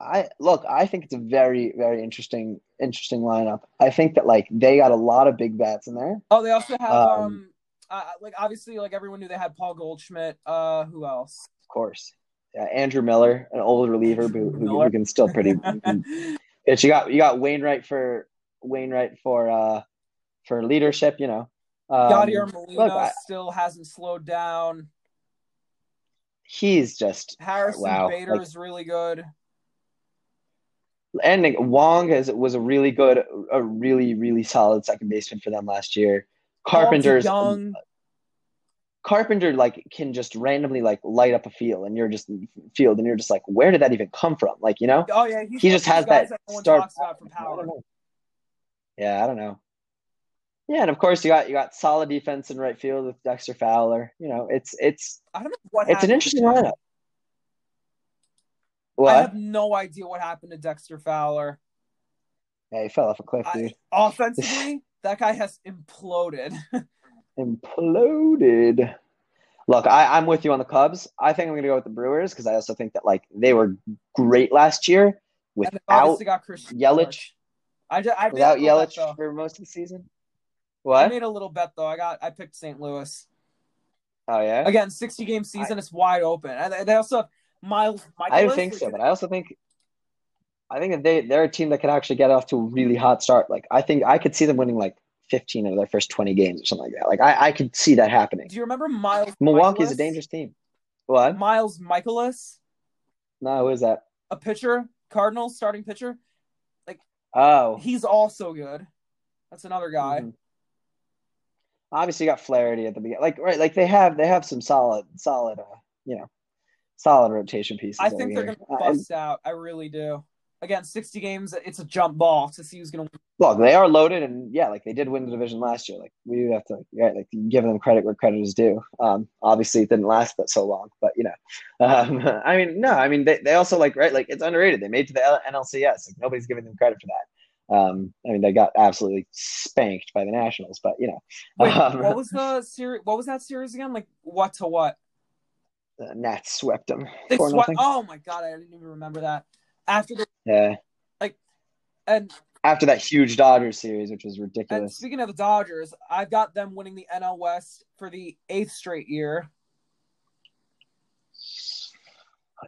I look. I think it's a very, very interesting, interesting lineup. I think that like they got a lot of big bats in there. Oh, they also have Um, um, uh, like obviously like everyone knew they had Paul Goldschmidt. Uh, who else? Of course. Yeah, Andrew Miller, an old reliever who, who, who can still pretty. But you got you got Wainwright for Wainwright for uh for leadership. You know, um, Yadier Molina look, I- still hasn't slowed down. he's just Harrison Wow, Bader like- is really good. and Wong has was a really good, a really really solid second baseman for them last year. Carpenter's young. Carpenter like can just randomly like light up a field, and you're just field, and you're just like, where did that even come from? Like you know, Oh yeah, he's he just has that no start. talks about I power. Yeah, I don't know. Yeah, and of course you got you got solid defense in right field with Dexter Fowler. You know, it's it's I don't know what. it's an interesting to lineup. I have no idea what happened to Dexter Fowler. Yeah, he fell off a cliff, I, dude. offensively, that guy has imploded. Imploded. Look, I, I'm with you on the Cubs. I think I'm gonna go with the Brewers because I also think that like they were great last year without got Yelich. I just, I without a little bet, Yelich though. for most of the season. I made a little bet though. I got I picked St. Louis Oh yeah. again. Sixty game season. it's wide open. And they- also have Miles. I Mikolas, think so, but I also think I think that they they're a team that could actually get off to a really hot start. Like I think I could see them winning like 15 of their first 20 games or something like that. Like I, I could see that happening. Do you remember Miles? Milwaukee's a dangerous team. What? Miles Mikolas, No, who is that? a pitcher, Cardinals starting pitcher. Like oh, He's also good. That's another guy. mhm. Obviously, you got Flaherty at the beginning. Like right, like they have they have some solid solid uh, you know solid rotation pieces. I think they're here. gonna Uh, and bust out. I really do. again, 60 games, it's a jump ball to see who's going to Look, they are loaded, and yeah, like they did win the division last year. Like we have to, yeah, like give them credit where credit is due. Um, obviously, it didn't last that so long, but you know, um, I mean, no, I mean they, they also like right, like it's underrated. They made to the NLCS. Like nobody's giving them credit for that. Um, I mean, they got absolutely spanked by the Nationals, but you know, Wait, um, what was the series? What was that series again? Like what to what? the Nats swept them They swept. Oh my god, I didn't even remember that. After the Yeah, like and after that huge Dodgers series, which was and ridiculous. speaking of the Dodgers, I've got them winning the NL West for the eighth straight year.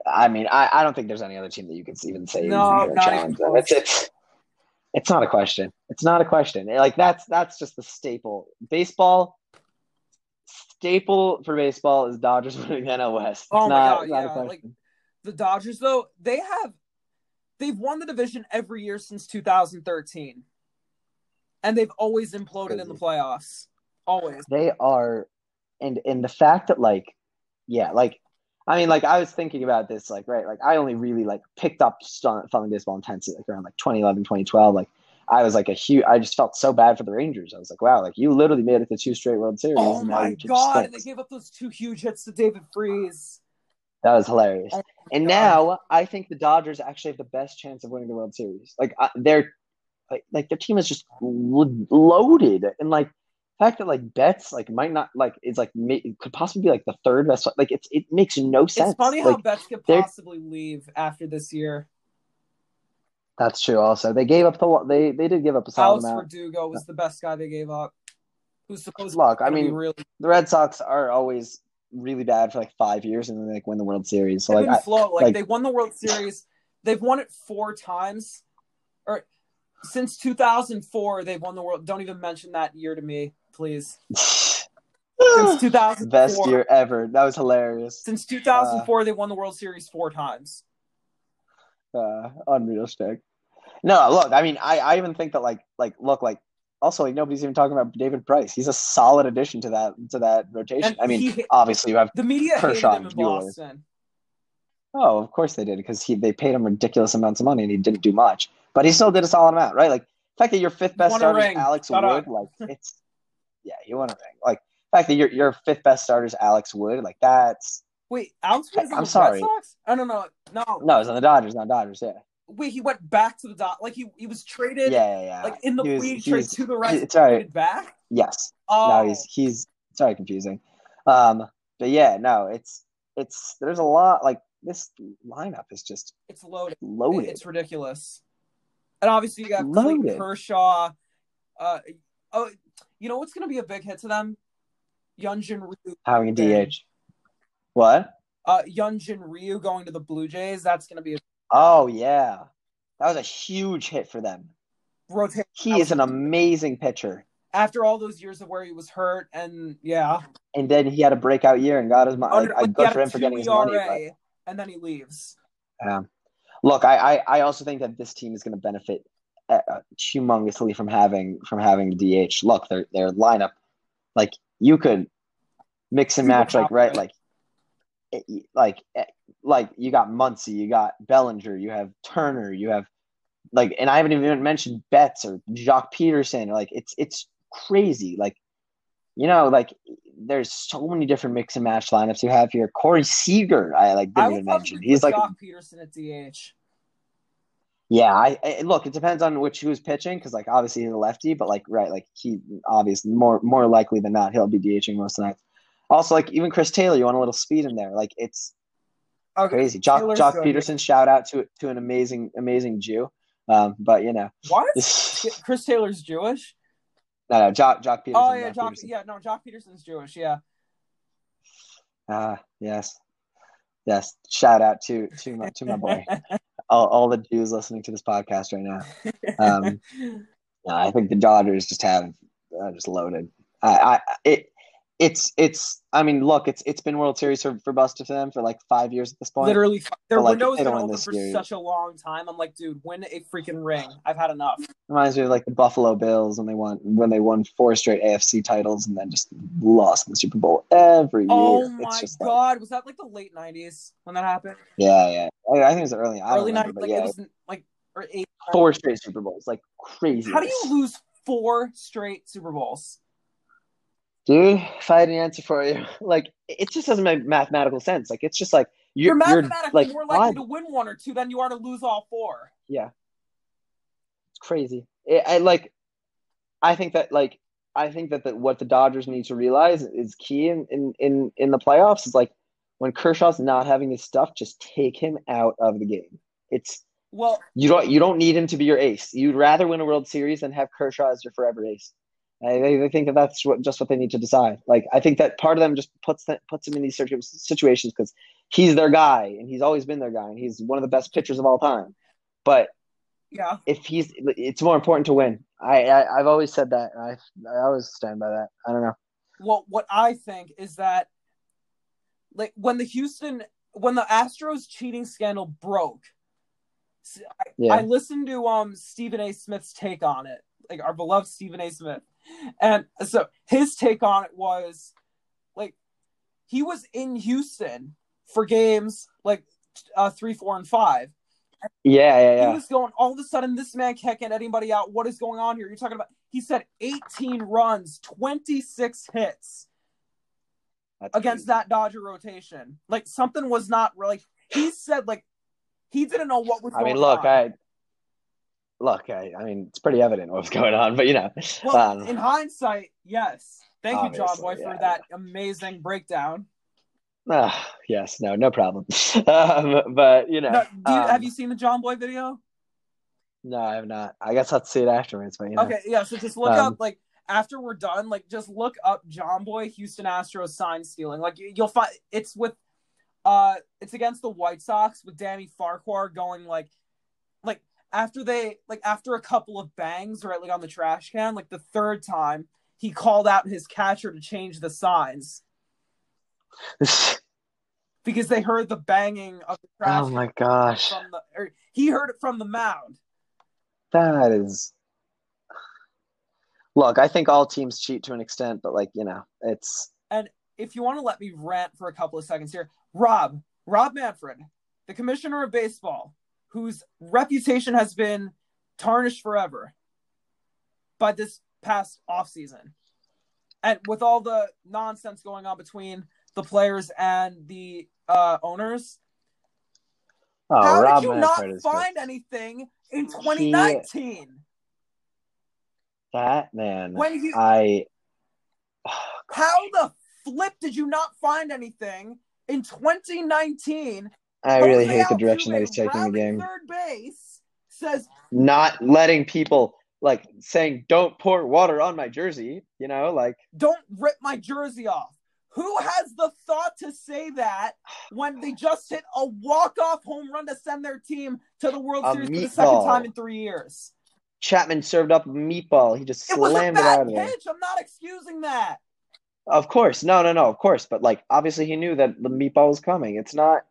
I mean, I, I don't think there's any other team that you could even say No, not challenge even them. It's, it's it's not a question. It's not a question. Like that's that's just the staple. Baseball staple for baseball is Dodgers winning the NL West. It's Oh my not, God, not a yeah, question. like- The Dodgers, though, they have they've won the division every year since 2013, and they've always imploded in the playoffs. Always. they are and and the fact that like yeah like i mean like i was thinking about this like right like i only really like picked up st- following baseball intensely like around like 2011 2012 like i was like a huge i just felt so bad for the rangers i was like wow like you literally made it to two straight world series Oh and my your team god! And they gave up those two huge hits to David Freese. that was hilarious Oh and God. now i think the dodgers actually have the best chance of winning the world series like I, they're like, like their team is just loaded and like the fact that like Betts like might not like it's like may, could possibly be like the third best like it's it makes no sense. It's funny how like, Betts could possibly leave after this year. that's true. Also, they gave up the they they did give up a solid Alex amount. Verdugo was the best guy they gave up. Who's supposed Look, to I mean, really the Red Sox are always really bad for like five years and then they like win the World Series. So like I, flow. Like, like- they won the World Series. They've won it four times, or since 2004 they've won the world. Don't even mention that year to me, please. Since 2004, best year ever. That was hilarious. Since 2004 they won the World Series four times. uh, unreal stick. No, look, I mean, I, I even think that like like look like also like nobody's even talking about David Price. He's a solid addition to that to that rotation. And I mean, he- obviously you have The media Kershaw hated him in Buehler. Boston. oh, of course they did because he they paid him ridiculous amounts of money and he didn't do much, but he still did a solid amount, right? Like the fact that your fifth best starter is. Alex Shut Wood, up. like it's yeah, he won a ring. Like the fact that your your fifth best starter is Alex Wood, like that's Wait, Alex Wood I'm sorry. Red Sox? Oh no, no, no. no, it's on the Dodgers, not Dodgers. Yeah, Wait, he went back to the dot. Like he he was traded. yeah, yeah. yeah. Like in the He was- free trade was- to the. It's traded back. Yes. Oh, no, he's he's sorry, confusing. Um, but yeah, no, it's it's there's a lot like this lineup is just it's loaded. loaded. It's ridiculous. And obviously you got Loaded. Clayton Kershaw. Uh, oh, you know what's going to be a big hit to them? Hyun-jin Ryu. having a. DH. What? Uh, Hyun-jin Ryu going to the Blue Jays. That's going to be a Oh yeah, that was a huge hit for them. rotation. He is an amazing pitcher, After all those years of where he was hurt, and yeah, and then he had a breakout year and got his money. under, like, good for him for getting his ERA, money. and then he leaves. But um, look, I, I I also think that this team is going to benefit humongously from having from having the DH. Look, their their lineup, like you could mix and match, like right, like like eh, like you got Muncy, you got Bellinger, you have Turner, you have like, and I haven't even mentioned Betts or Joc Pederson. Like it's it's crazy. Like you know, like there's so many different mix and match lineups you have here. Corey Seager, I like didn't would even mention. He's like Joc Pederson at DH. Yeah, I, I look. It depends on which who's pitching because, like, obviously he's a lefty, but like, right, like he obviously more more likely than not he'll be DHing most of the nights. Also, like even Chris Taylor, you want a little speed in there. Like it's Okay, crazy. Joc Taylor's Joc good. Pederson, shout out to to an amazing amazing Jew. Um, but you know, What? Chris Taylor's Jewish? no, Joc Joc Pederson. Oh yeah, Joc. Pederson. Yeah, no, Joc Pederson's Jewish. Yeah. Ah, yes, yes. Shout out to to my to my boy. all, all the Jews listening to this podcast right now. Um, No, I think the Dodgers just have uh, just loaded. I, I it it's it's. I mean, look, it's it's been World Series for for Buster for them for like five years at this point. Literally, their like, window's been open this for series- such a long time. I'm like, dude, win a freaking ring. I've had enough. Reminds me of like the Buffalo Bills when they won when they won four straight AFC titles and then just lost in the Super Bowl every year. Oh my just like, god, was that like the late '90s when that happened? yeah, yeah. I, I think it was early. I Early '90s, like yeah, it was like or eight. Four straight Super Bowls, like crazy. How do you lose four straight Super Bowls? Dude, if I had an answer for you, like it just doesn't make mathematical sense. Like it's just like you're, You're mathematically like, more likely to win one or two than you are to lose all four. Yeah, it's crazy. It, I like. I think that like I think that the, what the Dodgers need to realize is key in, in in in the playoffs is like when Kershaw's not having his stuff, just take him out of the game. It's Well, you don't you don't need him to be your ace. You'd rather win a World Series than have Kershaw as your forever ace. I, they, they think that that's what, just what they need to decide. Like I think that part of them just puts that, puts him in these situ- situations because he's their guy and he's always been their guy and he's one of the best pitchers of all time. But yeah. if he's, it's more important to win. I, I I've always said that. I I always stand by that. I don't know. Well, what I think is that, like, when the Houston, when the Astros cheating scandal broke, I, Yeah. I listened to um Stephen A. Smith's take on it, like our beloved Stephen A. Smith, and so his take on it was, like, he was in Houston for games like uh, three, four, and five. Yeah, yeah, He was going all of a sudden. This man can't get anybody out. What is going on here? You're talking about. He said 18 runs, 26 hits That's against crazy. that Dodger rotation. Like something was not really. He said like he didn't know what was. I mean, look, on. I look, I, I mean, it's pretty evident what's going on, but you know, Well, um, in hindsight, yes. Thank you, Jomboy, for yeah. that amazing breakdown. ah, yes, no, no problem. um, but you know, No, do you, um, have you seen the Jomboy video? No, I have not. I guess I'll see it afterwards, but you know. Okay, yeah. So just look Um, up like after we're done, like just look up Jomboy Houston Astros sign stealing. Like you- you'll find it's with uh it's against the White Sox with Danny Farquhar going like after they like after a couple of bangs right like on the trash can, like the third time he called out his catcher to change the signs because they heard the banging of the trash oh my gosh, from the or he heard it from the mound. that is. Look, I think all teams cheat to an extent, but like you know, it's and if you want to let me rant for a couple of seconds here, Rob, Rob Manfred, the commissioner of baseball, whose reputation has been tarnished forever by this past offseason. And with all the nonsense going on between the players and the uh, owners, oh, how Rob did you Manfred not find just- anything in 2019 that man. when you I how the flip did you not find anything in 2019 I really Jose hate the direction that he's taking the game. Third base says, Not letting people like saying "Don't pour water on my jersey," you know, like "Don't rip my jersey off." Who has the thought to say that when they just hit a walk-off home run to send their team to the World A Series for the second time in three years? Chapman served up a meatball. He just It slammed it out of there. I'm not excusing that. Of course, no, no, no, of course, but like obviously he knew that the meatball was coming. It's not.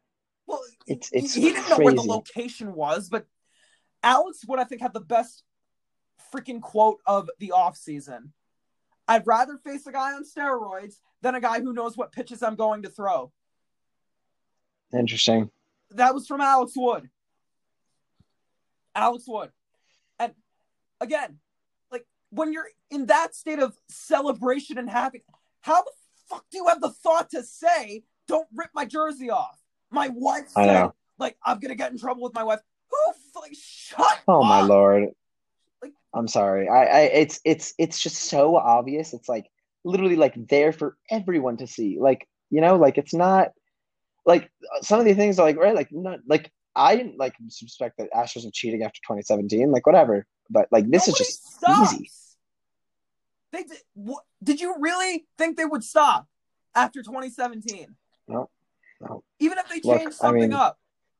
Well, It's- he- it's he didn't know where the location was, but Alex Wood I think had the best freaking quote of the offseason. I'd rather face a guy on steroids than a guy who knows what pitches I'm going to throw. Interesting. That was from Alex Wood. Alex Wood. And again, like when you're in that state of celebration and happy, how the fuck do you have the thought to say, don't rip my jersey off? My wife I said, know. like, I'm gonna get in trouble with my wife. Who like shut Oh my lord. Like- I'm sorry. I, I it's it's it's just so obvious. It's like literally like there for everyone to see. Like, you know, like it's not like some of the things are like right, like not like I didn't like suspect that Astros were cheating after 2017, like whatever. But like this Nobody is just stops. easy. They did. What, did you really think they would stop after 2017? No, no. Even if they Look, changed I something mean, up,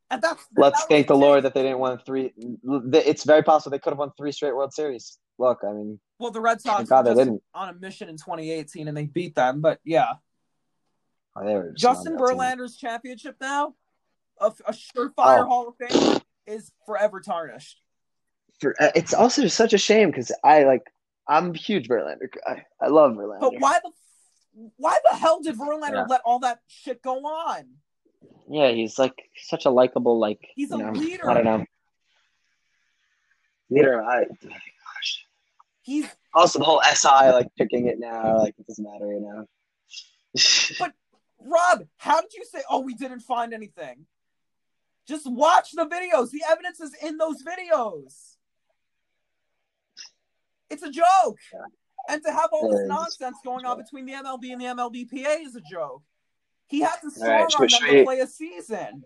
and that's Let's that thank the Lord that they didn't win three. It's very possible they could have won three straight World Series. Look, I mean, Well, the Red Sox God they didn't. on a mission in 2018 and they beat them. But yeah, Oh, Justin that team. Verlander's championship now, a, a surefire Oh. Hall of Fame, is forever tarnished. For, uh, it's also such a shame because I like I'm a huge Verlander. guy. I love Verlander. But why the why the hell did Verlander Yeah. let all that shit go on? Yeah, he's like such a likable like. He's a know, leader. I don't know. Leader, I. Oh gosh. He's Also, the whole SI like picking it now, like it doesn't matter you know. But- Rob. How did you say? Oh, we didn't find anything. Just watch the videos. The evidence is in those videos. It's a joke. And to have all this is. nonsense going on between the MLB and the MLBPA is a joke. He had to strong right, should- on them to play a season.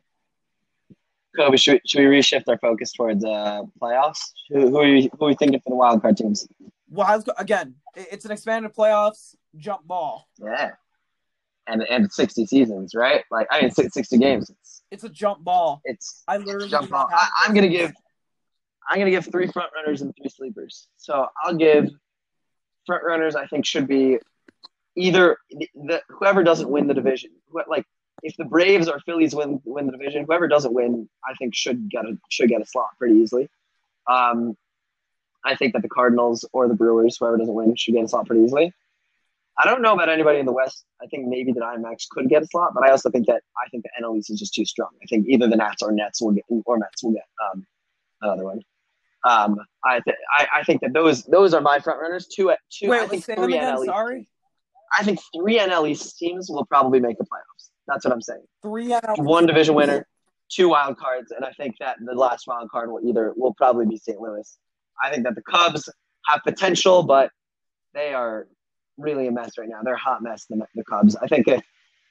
Koby, should, we- should we reshift our focus towards uh, playoffs? Who, who, are you, who are we thinking for the wild card teams? Wild again. It's an expanded playoffs jump ball. Yeah, and and sixty seasons, right? Like I mean, sixty games. It's It's a jump ball. it's I literally jump ball. I, I'm gonna give I'm gonna give three front runners and three sleepers. So I'll give front runners. I think should be either the, whoever doesn't win the division. Like if the Braves or Phillies win win the division, whoever doesn't win, I think should get a should get a slot pretty easily. Um, I think that the Cardinals or the Brewers, whoever doesn't win, should get a slot pretty easily. I don't know about anybody in the West. I think maybe the IMAX could get a slot, but I also think that I think the NL East is just too strong. I think either the Nats or Nets will get or Mets will get um, another one. Um, I, th- I I think that those those are my front runners. Two two. Wait, I think three again. NL East. Sorry. I think three NL East teams will probably make the playoffs. That's what I'm saying. Three NL. One division winner, two wild cards, and I think that the last wild card will either will probably be St. Louis. I think that the Cubs have potential, but they are really a mess right now. They're a hot mess. The, the Cubs. I think if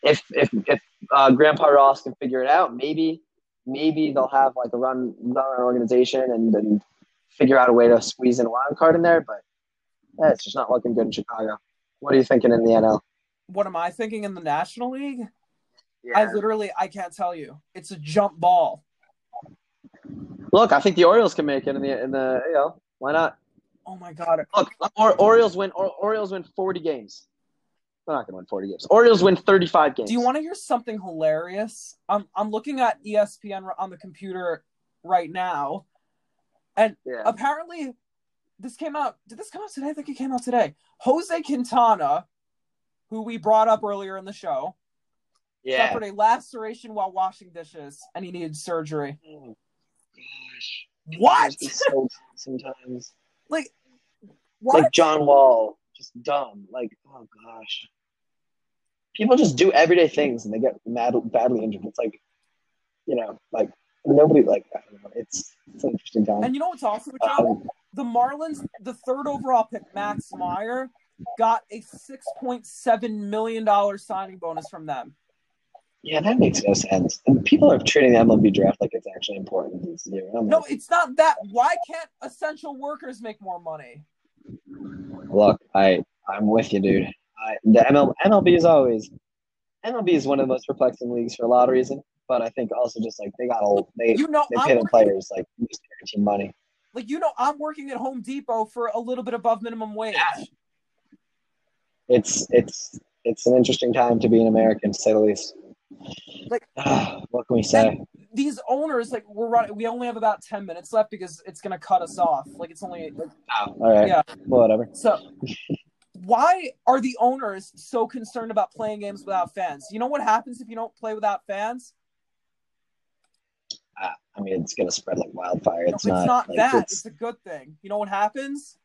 if if if uh, Grandpa Ross can figure it out, maybe maybe they'll have like a run run organization and, and figure out a way to squeeze in a wild card in there. But yeah, it's just not looking good in Chicago. What are you thinking in the NL? What am I thinking in the National League? I literally I can't tell you. It's a jump ball. Look, I think the Orioles can make it in the in the you know why not? Oh my god. Look, or, Orioles win. Or, Orioles win forty games. They're not going to win forty games. Orioles win thirty-five games. Do you want to hear something hilarious? I'm I'm looking at ESPN on the computer right now. Yeah. Apparently this came out did this come out today? I think it came out today. Jose Quintana, who we brought up earlier in the show, yeah. suffered a laceration while washing dishes and he needed surgery. Oh, gosh. What? So- sometimes, Like what? like John Wall, just dumb. Like, oh gosh. People just do everyday things and they get mad, badly injured. It's like, you know, like nobody like. that. It's it's an interesting time. and you know what's also a job? Um, the Marlins, the third overall pick, Max Meyer, got a six point seven million dollar signing bonus from them. yeah, that makes no sense. And people are treating the MLB draft like it's actually important. No, it's not that. Why can't essential workers make more money? Look, I I'm with you, dude. I, the ML, MLB is always MLB is one of the most perplexing leagues for a lot of reason, but I think also just like they got old, they You know, they pay the players like guaranteed money. like you know, I'm working at Home Depot for a little bit above minimum wage. It's it's it's an interesting time to be an American, to say the least. Like- what can we say? These owners, like, we're running. We only have about ten minutes left because it's gonna cut us off. Like, it's only like Oh, all right, Yeah. well, whatever. so. Why are the owners so concerned about playing games without fans? You know what happens if you don't play without fans? Uh, I mean, it's gonna spread like wildfire. No, It's, it's not, not like, that. It's, It's a good thing. You know what happens?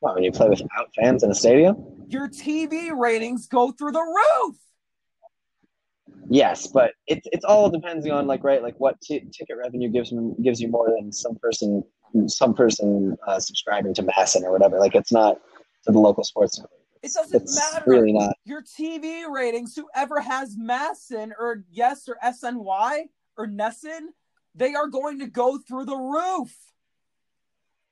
well, when you play without fans in a stadium. Your TV ratings go through the roof. Yes, but it it's all depending on like right like what t- ticket revenue gives gives you more than some person some person uh, subscribing to MASN or whatever. Like it's not to the local sports. It doesn't It's matter. really not. Your TV ratings, whoever has MASN or Yes or SNY or NESN, they are going to go through the roof.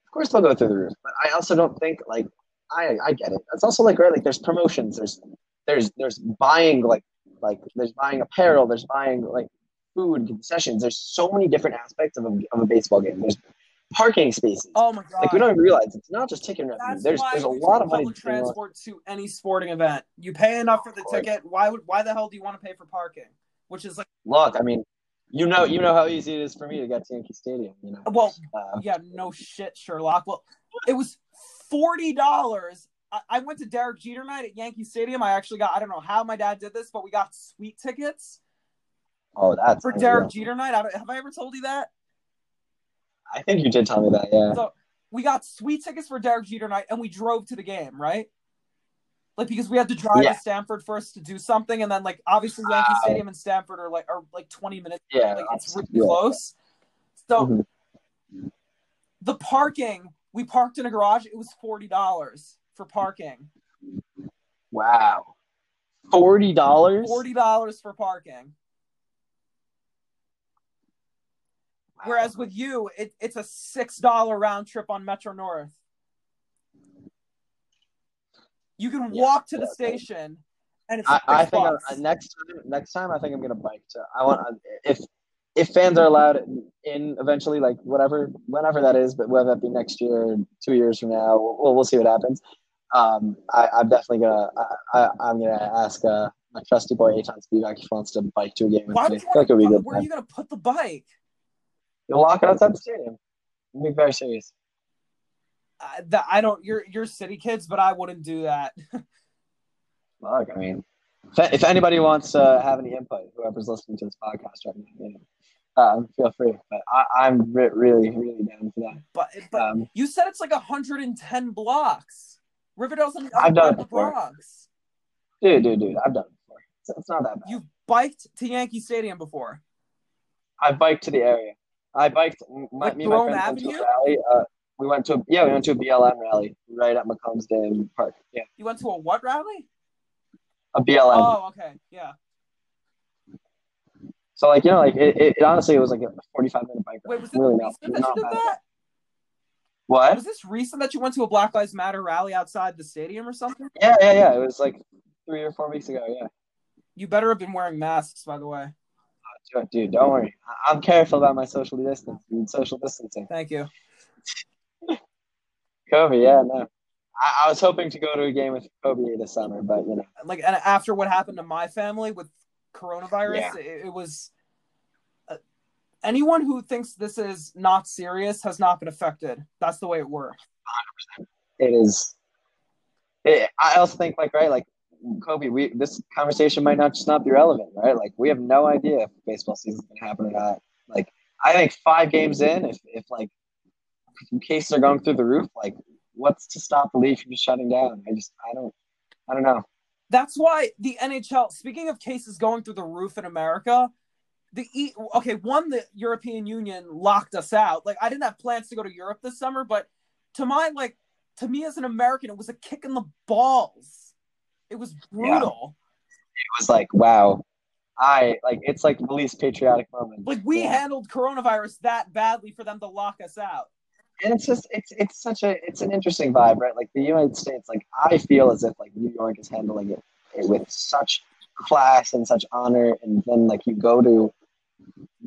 Of course, they'll go through the roof, but I also don't think like I I get it. It's also like right like there's promotions. There's there's there's buying like like there's buying apparel. There's buying like food concessions. There's so many different aspects of a, of a baseball game. There's parking spaces. Oh my god. like we don't even realize it's not just ticket revenue. That's There's there's a lot of money. transport to any sporting event. You pay enough for the ticket. Why would why the hell do you want to pay for parking? Which is like Look, I mean, you know, you know how easy it is for me to get to Yankee Stadium. You know, well, uh, yeah, no shit, Sherlock. Well, it was forty dollars. I, I went to Derek Jeter night at Yankee Stadium. I actually got I don't know how my dad did this, but we got sweet tickets oh, that's for unreal. Derek Jeter night. I don't, have I ever told you that? I think you did tell me that. Yeah. So we got sweet tickets for Derek Jeter night, and we drove to the game, right? Like because we had to drive Yeah. to Stamford first to do something, and then like obviously Yankee Wow. Stadium and Stamford are like are like twenty minutes. Yeah. like it's really yeah. close. So Mhm. the parking, we parked in a garage. It was forty dollars for parking. Wow. Forty dollars. Forty dollars for parking. Whereas with you, it, it's a six dollar round trip on Metro North. You can Yeah, walk to the yeah, okay. station, and it's I, I think bucks. uh, next time, next time I think I'm gonna bike to. I want if if fans are allowed in eventually, like whatever, whenever that is, but whether that be next year, two years from now, we'll we'll see what happens. Um, I, I'm definitely gonna. I, I, I'm gonna ask uh, my trusty boy Eitan Spivak if he wants to bike to a game Why me. would you I feel like it'll be want a to, good. Where are you gonna put the bike? You'll lock it outside the stadium. I'm being very serious. Uh, that I don't. You're you're city kids, but I wouldn't do that. Look, I mean, if, if anybody wants to uh, have any input, whoever's listening to this podcast right now, you know, um, feel free. But I, I'm re- really, really down for that. But but Um, you said it's like 110 blocks. Riverdale's in the I've done it of the before. Bronx. dude, dude, dude, I've done it before. It's, it's not that bad. You've biked to Yankee Stadium before. I biked to the area. I biked. My, Like me and my friends went to Avenue? a rally. Uh, we went to a, yeah, we went to a BLM rally right at Macombs Dam Park. Yeah, You went to a what rally? a BLM. Oh, okay, yeah. So like you know, like it, it, it honestly it was like a 45 minute bike ride. Wait, was it really not, that you did that? What? Was this recent that you went to a Black Lives Matter rally outside the stadium or something? Yeah, yeah, yeah. It was like three or four weeks ago. Yeah. You better have been wearing masks, by the way. Oh, dude, dude, don't worry. I'm careful about my social distance, social distancing. Thank you. Koby, yeah, no. I, I was hoping to go to a game with Koby this summer, but you know, Like, and after what happened to my family with coronavirus, Yeah. it, it was. Uh, anyone who thinks this is not serious has not been affected. That's the way it works. it is. It, I also think like right, like Koby, we this conversation might not just not be relevant, right? Like we have no idea if baseball season's gonna happen or not. Like I think five games in, if if like cases are going through the roof, like what's to stop the league from just shutting down? I just I don't I don't know. That's why the NHL. Speaking of cases going through the roof in America, the e, okay one the European Union locked us out. Like I didn't have plans to go to Europe this summer, but to my like to me as an American, it was a kick in the balls. It was brutal. It was like wow. I like it's like the least patriotic moment. Like we Yeah. handled coronavirus that badly for them to lock us out. And it's just it's it's such a it's an interesting vibe, right? Like the United States, like I feel as if like New York is handling it, it with such class and such honor, and then like you go to,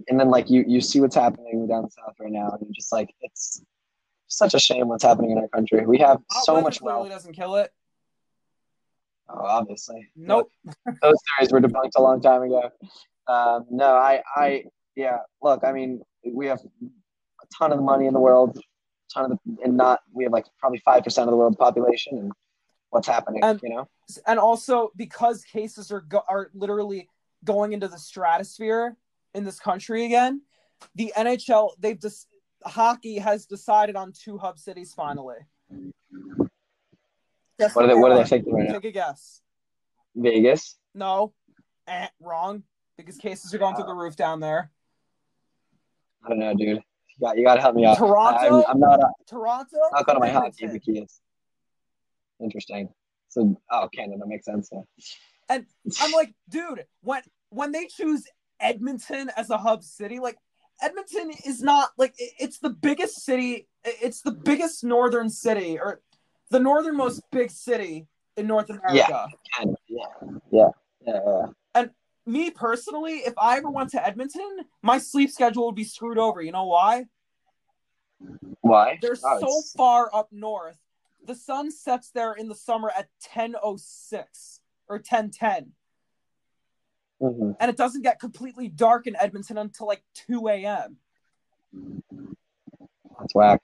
and then like you you see what's happening down south right now, and you're just like it's such a shame what's happening in our country. We have Hot so much wealth. doesn't kill it. Oh, obviously, Nope. those theories were debunked a long time ago. Um, no, I, I, yeah. Look, I mean, we have a ton of the money in the world, ton of the, and not we have like probably five percent of the world population, and what's happening, And- you know? and also because cases are go- are literally going into the stratosphere in this country again, the NHL they've just hockey has decided on two hub cities finally. Guess What are they? What are they thinking right now? Take a guess. Vegas. No, eh, wrong. Because cases are going through the roof down there. I don't know, dude. You got you got to help me out. Toronto? I'm, I'm not. A, Toronto. I'll go to my hockey because interesting. So, oh, Canada makes sense. Yeah. I'm like, dude, when when they choose Edmonton as a hub city, like Edmonton is not like it's the biggest city, it's the biggest northern city or the northernmost big city in North America. Yeah. Yeah. Yeah. yeah. Me personally, if I ever went to Edmonton, my sleep schedule would be screwed over. You know why? Why? They're Oh, so it's- far up north. The sun sets there in the summer at 10:06 or 10:10. mhm. and it doesn't get completely dark in Edmonton until like 2 a.m. That's whack.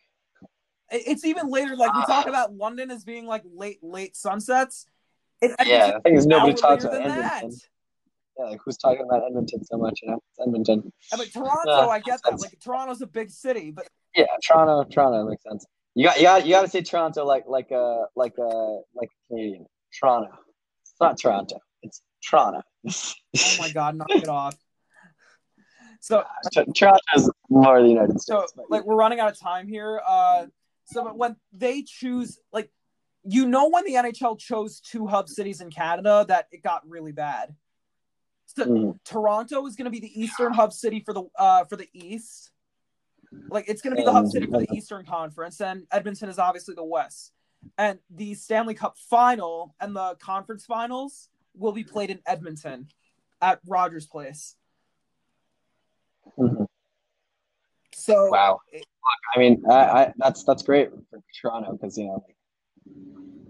It's even later. Like we Ah. talk about London as being like late, late sunsets. Yeah, the thing nobody talks about Edmonton. that. Yeah, like who's talking about Edmonton so much? You know, it's Edmonton. Yeah, but Toronto, Yeah, I get that. Like Toronto's a big city, but Yeah, Toronto, Toronto makes sense. You got, you got, you got to say Toronto like, like a, like a, like a Canadian. Toronto. It's not Toronto. It's Toronto. oh my god, knock it off. So Toronto is more the United so States. but like we're running out of time here. Uh, so but when they choose, like, you know, when the NHL chose two hub cities in Canada, that it got really bad. So Mhm. Toronto is going to be the eastern hub city for the uh for the East. Like it's going to be the hub city for the Eastern Conference, and Edmonton is obviously the West. And the Stanley Cup final and the conference finals will be played in Edmonton at Rogers Place. Mhm. So Wow. Look, I mean, I, I that's that's great for Toronto because you know, like,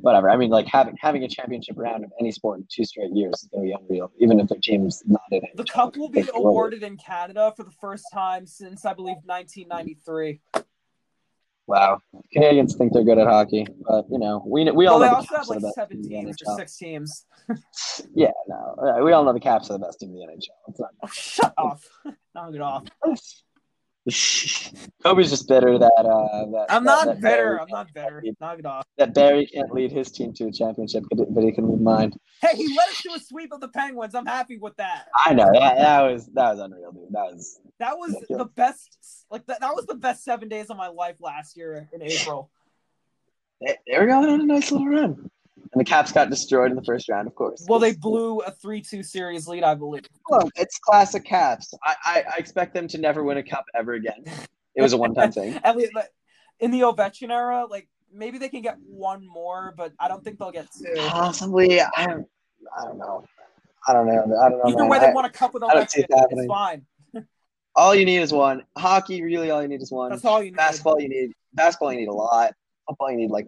whatever. I mean, like having having a championship round of any sport in two straight years is going to be unreal, even if their team's not in it. The cup will be awarded in Canada for the first time since I believe 1993. Wow, Canadians think they're good at hockey, but you know, we we all Well, they know also the have Caps are like the best seven team in or six teams. Yeah, no, we all know the Caps are the best team in the NHL. It's not. Oh, shut off. Knock it off. Koby's just better that uh that I'm that- not that bitter. Barry I'm not bitter. Knock it off. that Barry can't lead his team to a championship, but but he can lead mine. Hey, he led us to a sweep of the Penguins. I'm happy with that. I know that that was that was unreal, dude. That was That was Ridiculous. the best. Like that. That was the best seven days of my life last year in April. they, they were going on a nice little run, and the Caps got destroyed in the first round, of course. Well, they blew a three-two series lead, I believe. Look, it's classic Caps. I, I I expect them to never win a cup ever again. It was a one-time thing. At least in the Ovechkin era, like maybe they can get one more, but I don't think they'll get two. Possibly, I don't, I don't know. I don't know. I don't know. Either man. way, I- they won a cup with Ovechkin. It's fine. all you need is one. Hockey, really, all you need is one. That's all you need. Basketball, you need basketball. You need a lot. Football, you need like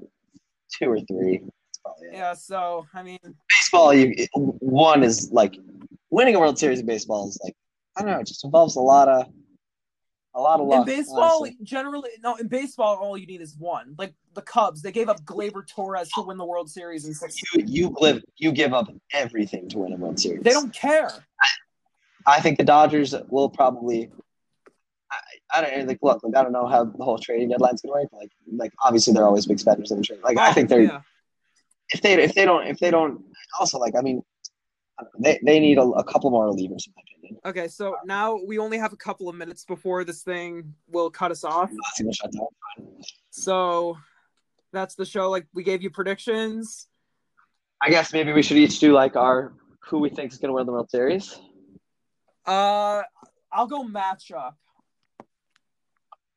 two or three. Probably. Yeah. So I mean, Baseball, you one is like winning a World Series in baseball is like I don't know. It just involves a lot of a lot of luck. in baseball, honestly. generally, no. In baseball, all you need is one. Like the Cubs, they gave up Gleyber Torres to win the World Series in six. you you live you give up everything to win a World Series. They don't care. I think the Dodgers will probably. I, I don't like look. Like, I don't know how the whole trading deadline's gonna work. Like, like obviously they're always big spenders in the trade. Like I Oh, think they're yeah. If they if they don't if they don't also like I mean I don't know, they they need a, a couple more relievers in my opinion. Okay, so now we only have a couple of minutes before this thing will cut us off. Let's see the shutdown. So that's the show. Like we gave you predictions. I guess maybe we should each do like our who we think is gonna win the World Series. Uh, I'll go matchup.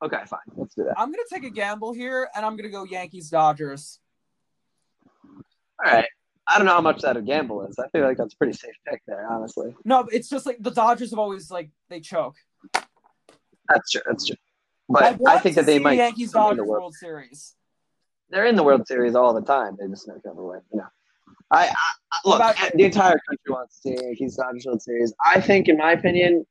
Okay, fine. Let's do that. I'm gonna take a gamble here, and I'm gonna go Yankees Dodgers. All right. I don't know how much that a gamble is. I feel like that's a pretty safe pick there, honestly. No, it's just like the Dodgers have always like they choke. That's true. That's true. But I, want think that they might Yankees win the Dodgers World World Series. they're in the World Series all the time. They just never come away. You know, I, I I- look. About- the entire country wants to see Yankees Dodgers World Series. I think, in my opinion,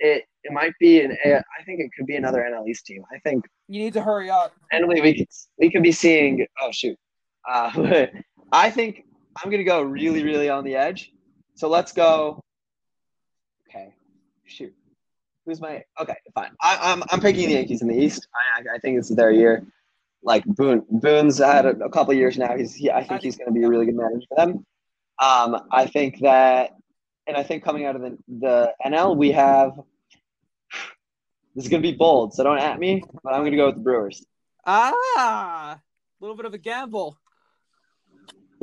it it might be an. A- I think it could be another NL East team. I think, You need to hurry up. and we we could we could be seeing. Oh shoot, uh, I think I'm gonna go really really on the edge. So let's go. Okay, shoot. Who's my okay? Fine. I, I'm I'm picking the Yankees in the East. I I, I think this is their year. Like Boone, Boone's had a, a couple years now. He's he, I think he's going to be a really good manager for them. Um, I think that, and I think coming out of the the NL, we have. This is going to be bold, so don't at me. But I'm going to go with the Brewers. Ah, a little bit of a gamble.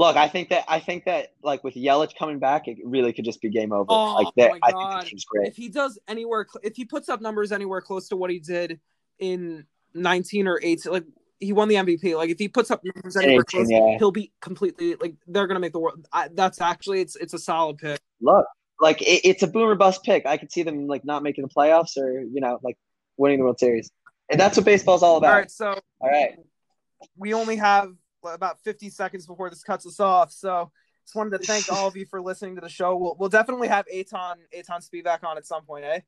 Look, I think that I think that like with Yelich coming back, it really could just be game over. Oh, like that, my I God. think the great. If he does anywhere, if he puts up numbers anywhere close to what he did in 19 or 18, like he won the MVP. Like if he puts up numbers anywhere 18, close, yeah. he'll be completely like they're gonna make the world. I, that's actually it's it's a solid pick. Look, like it, it's a boomer bust pick. I could see them like not making the playoffs or you know like winning the World Series, and that's what baseball's all about. All right, so All right. we only have about 50 seconds before this cuts us off. So just wanted to thank all of you for listening to the show. We'll, we'll definitely have Eitan Eitan Speed back on at some point, eh?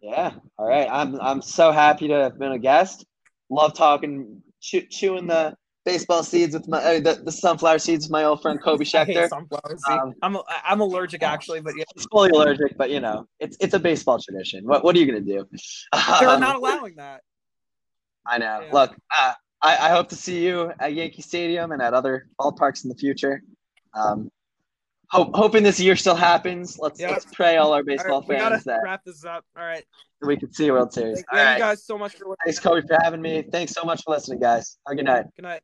Yeah. All right. I'm I'm so happy to have been a guest. Love talking, chew, chewing the baseball seeds with my uh, the, the sunflower seeds with my old friend Koby Schechter. sunflower seeds. Um, I'm I'm allergic actually, but yeah, He's fully allergic, but you know, it's it's a baseball tradition. What what are you gonna do? they're Um, not allowing that. I know. Yeah. Look, uh, I, I hope to see you at Yankee Stadium and at other ballparks in the future. Um, hope, hoping this year still happens. Let's Yeah. let's pray all our baseball right, fans that wrap this up. All right, we can see World Series. thank, All thank right. you guys so much for listening. Thanks, Koby, for having me. Thanks so much for listening, guys. Have a good night. Good night.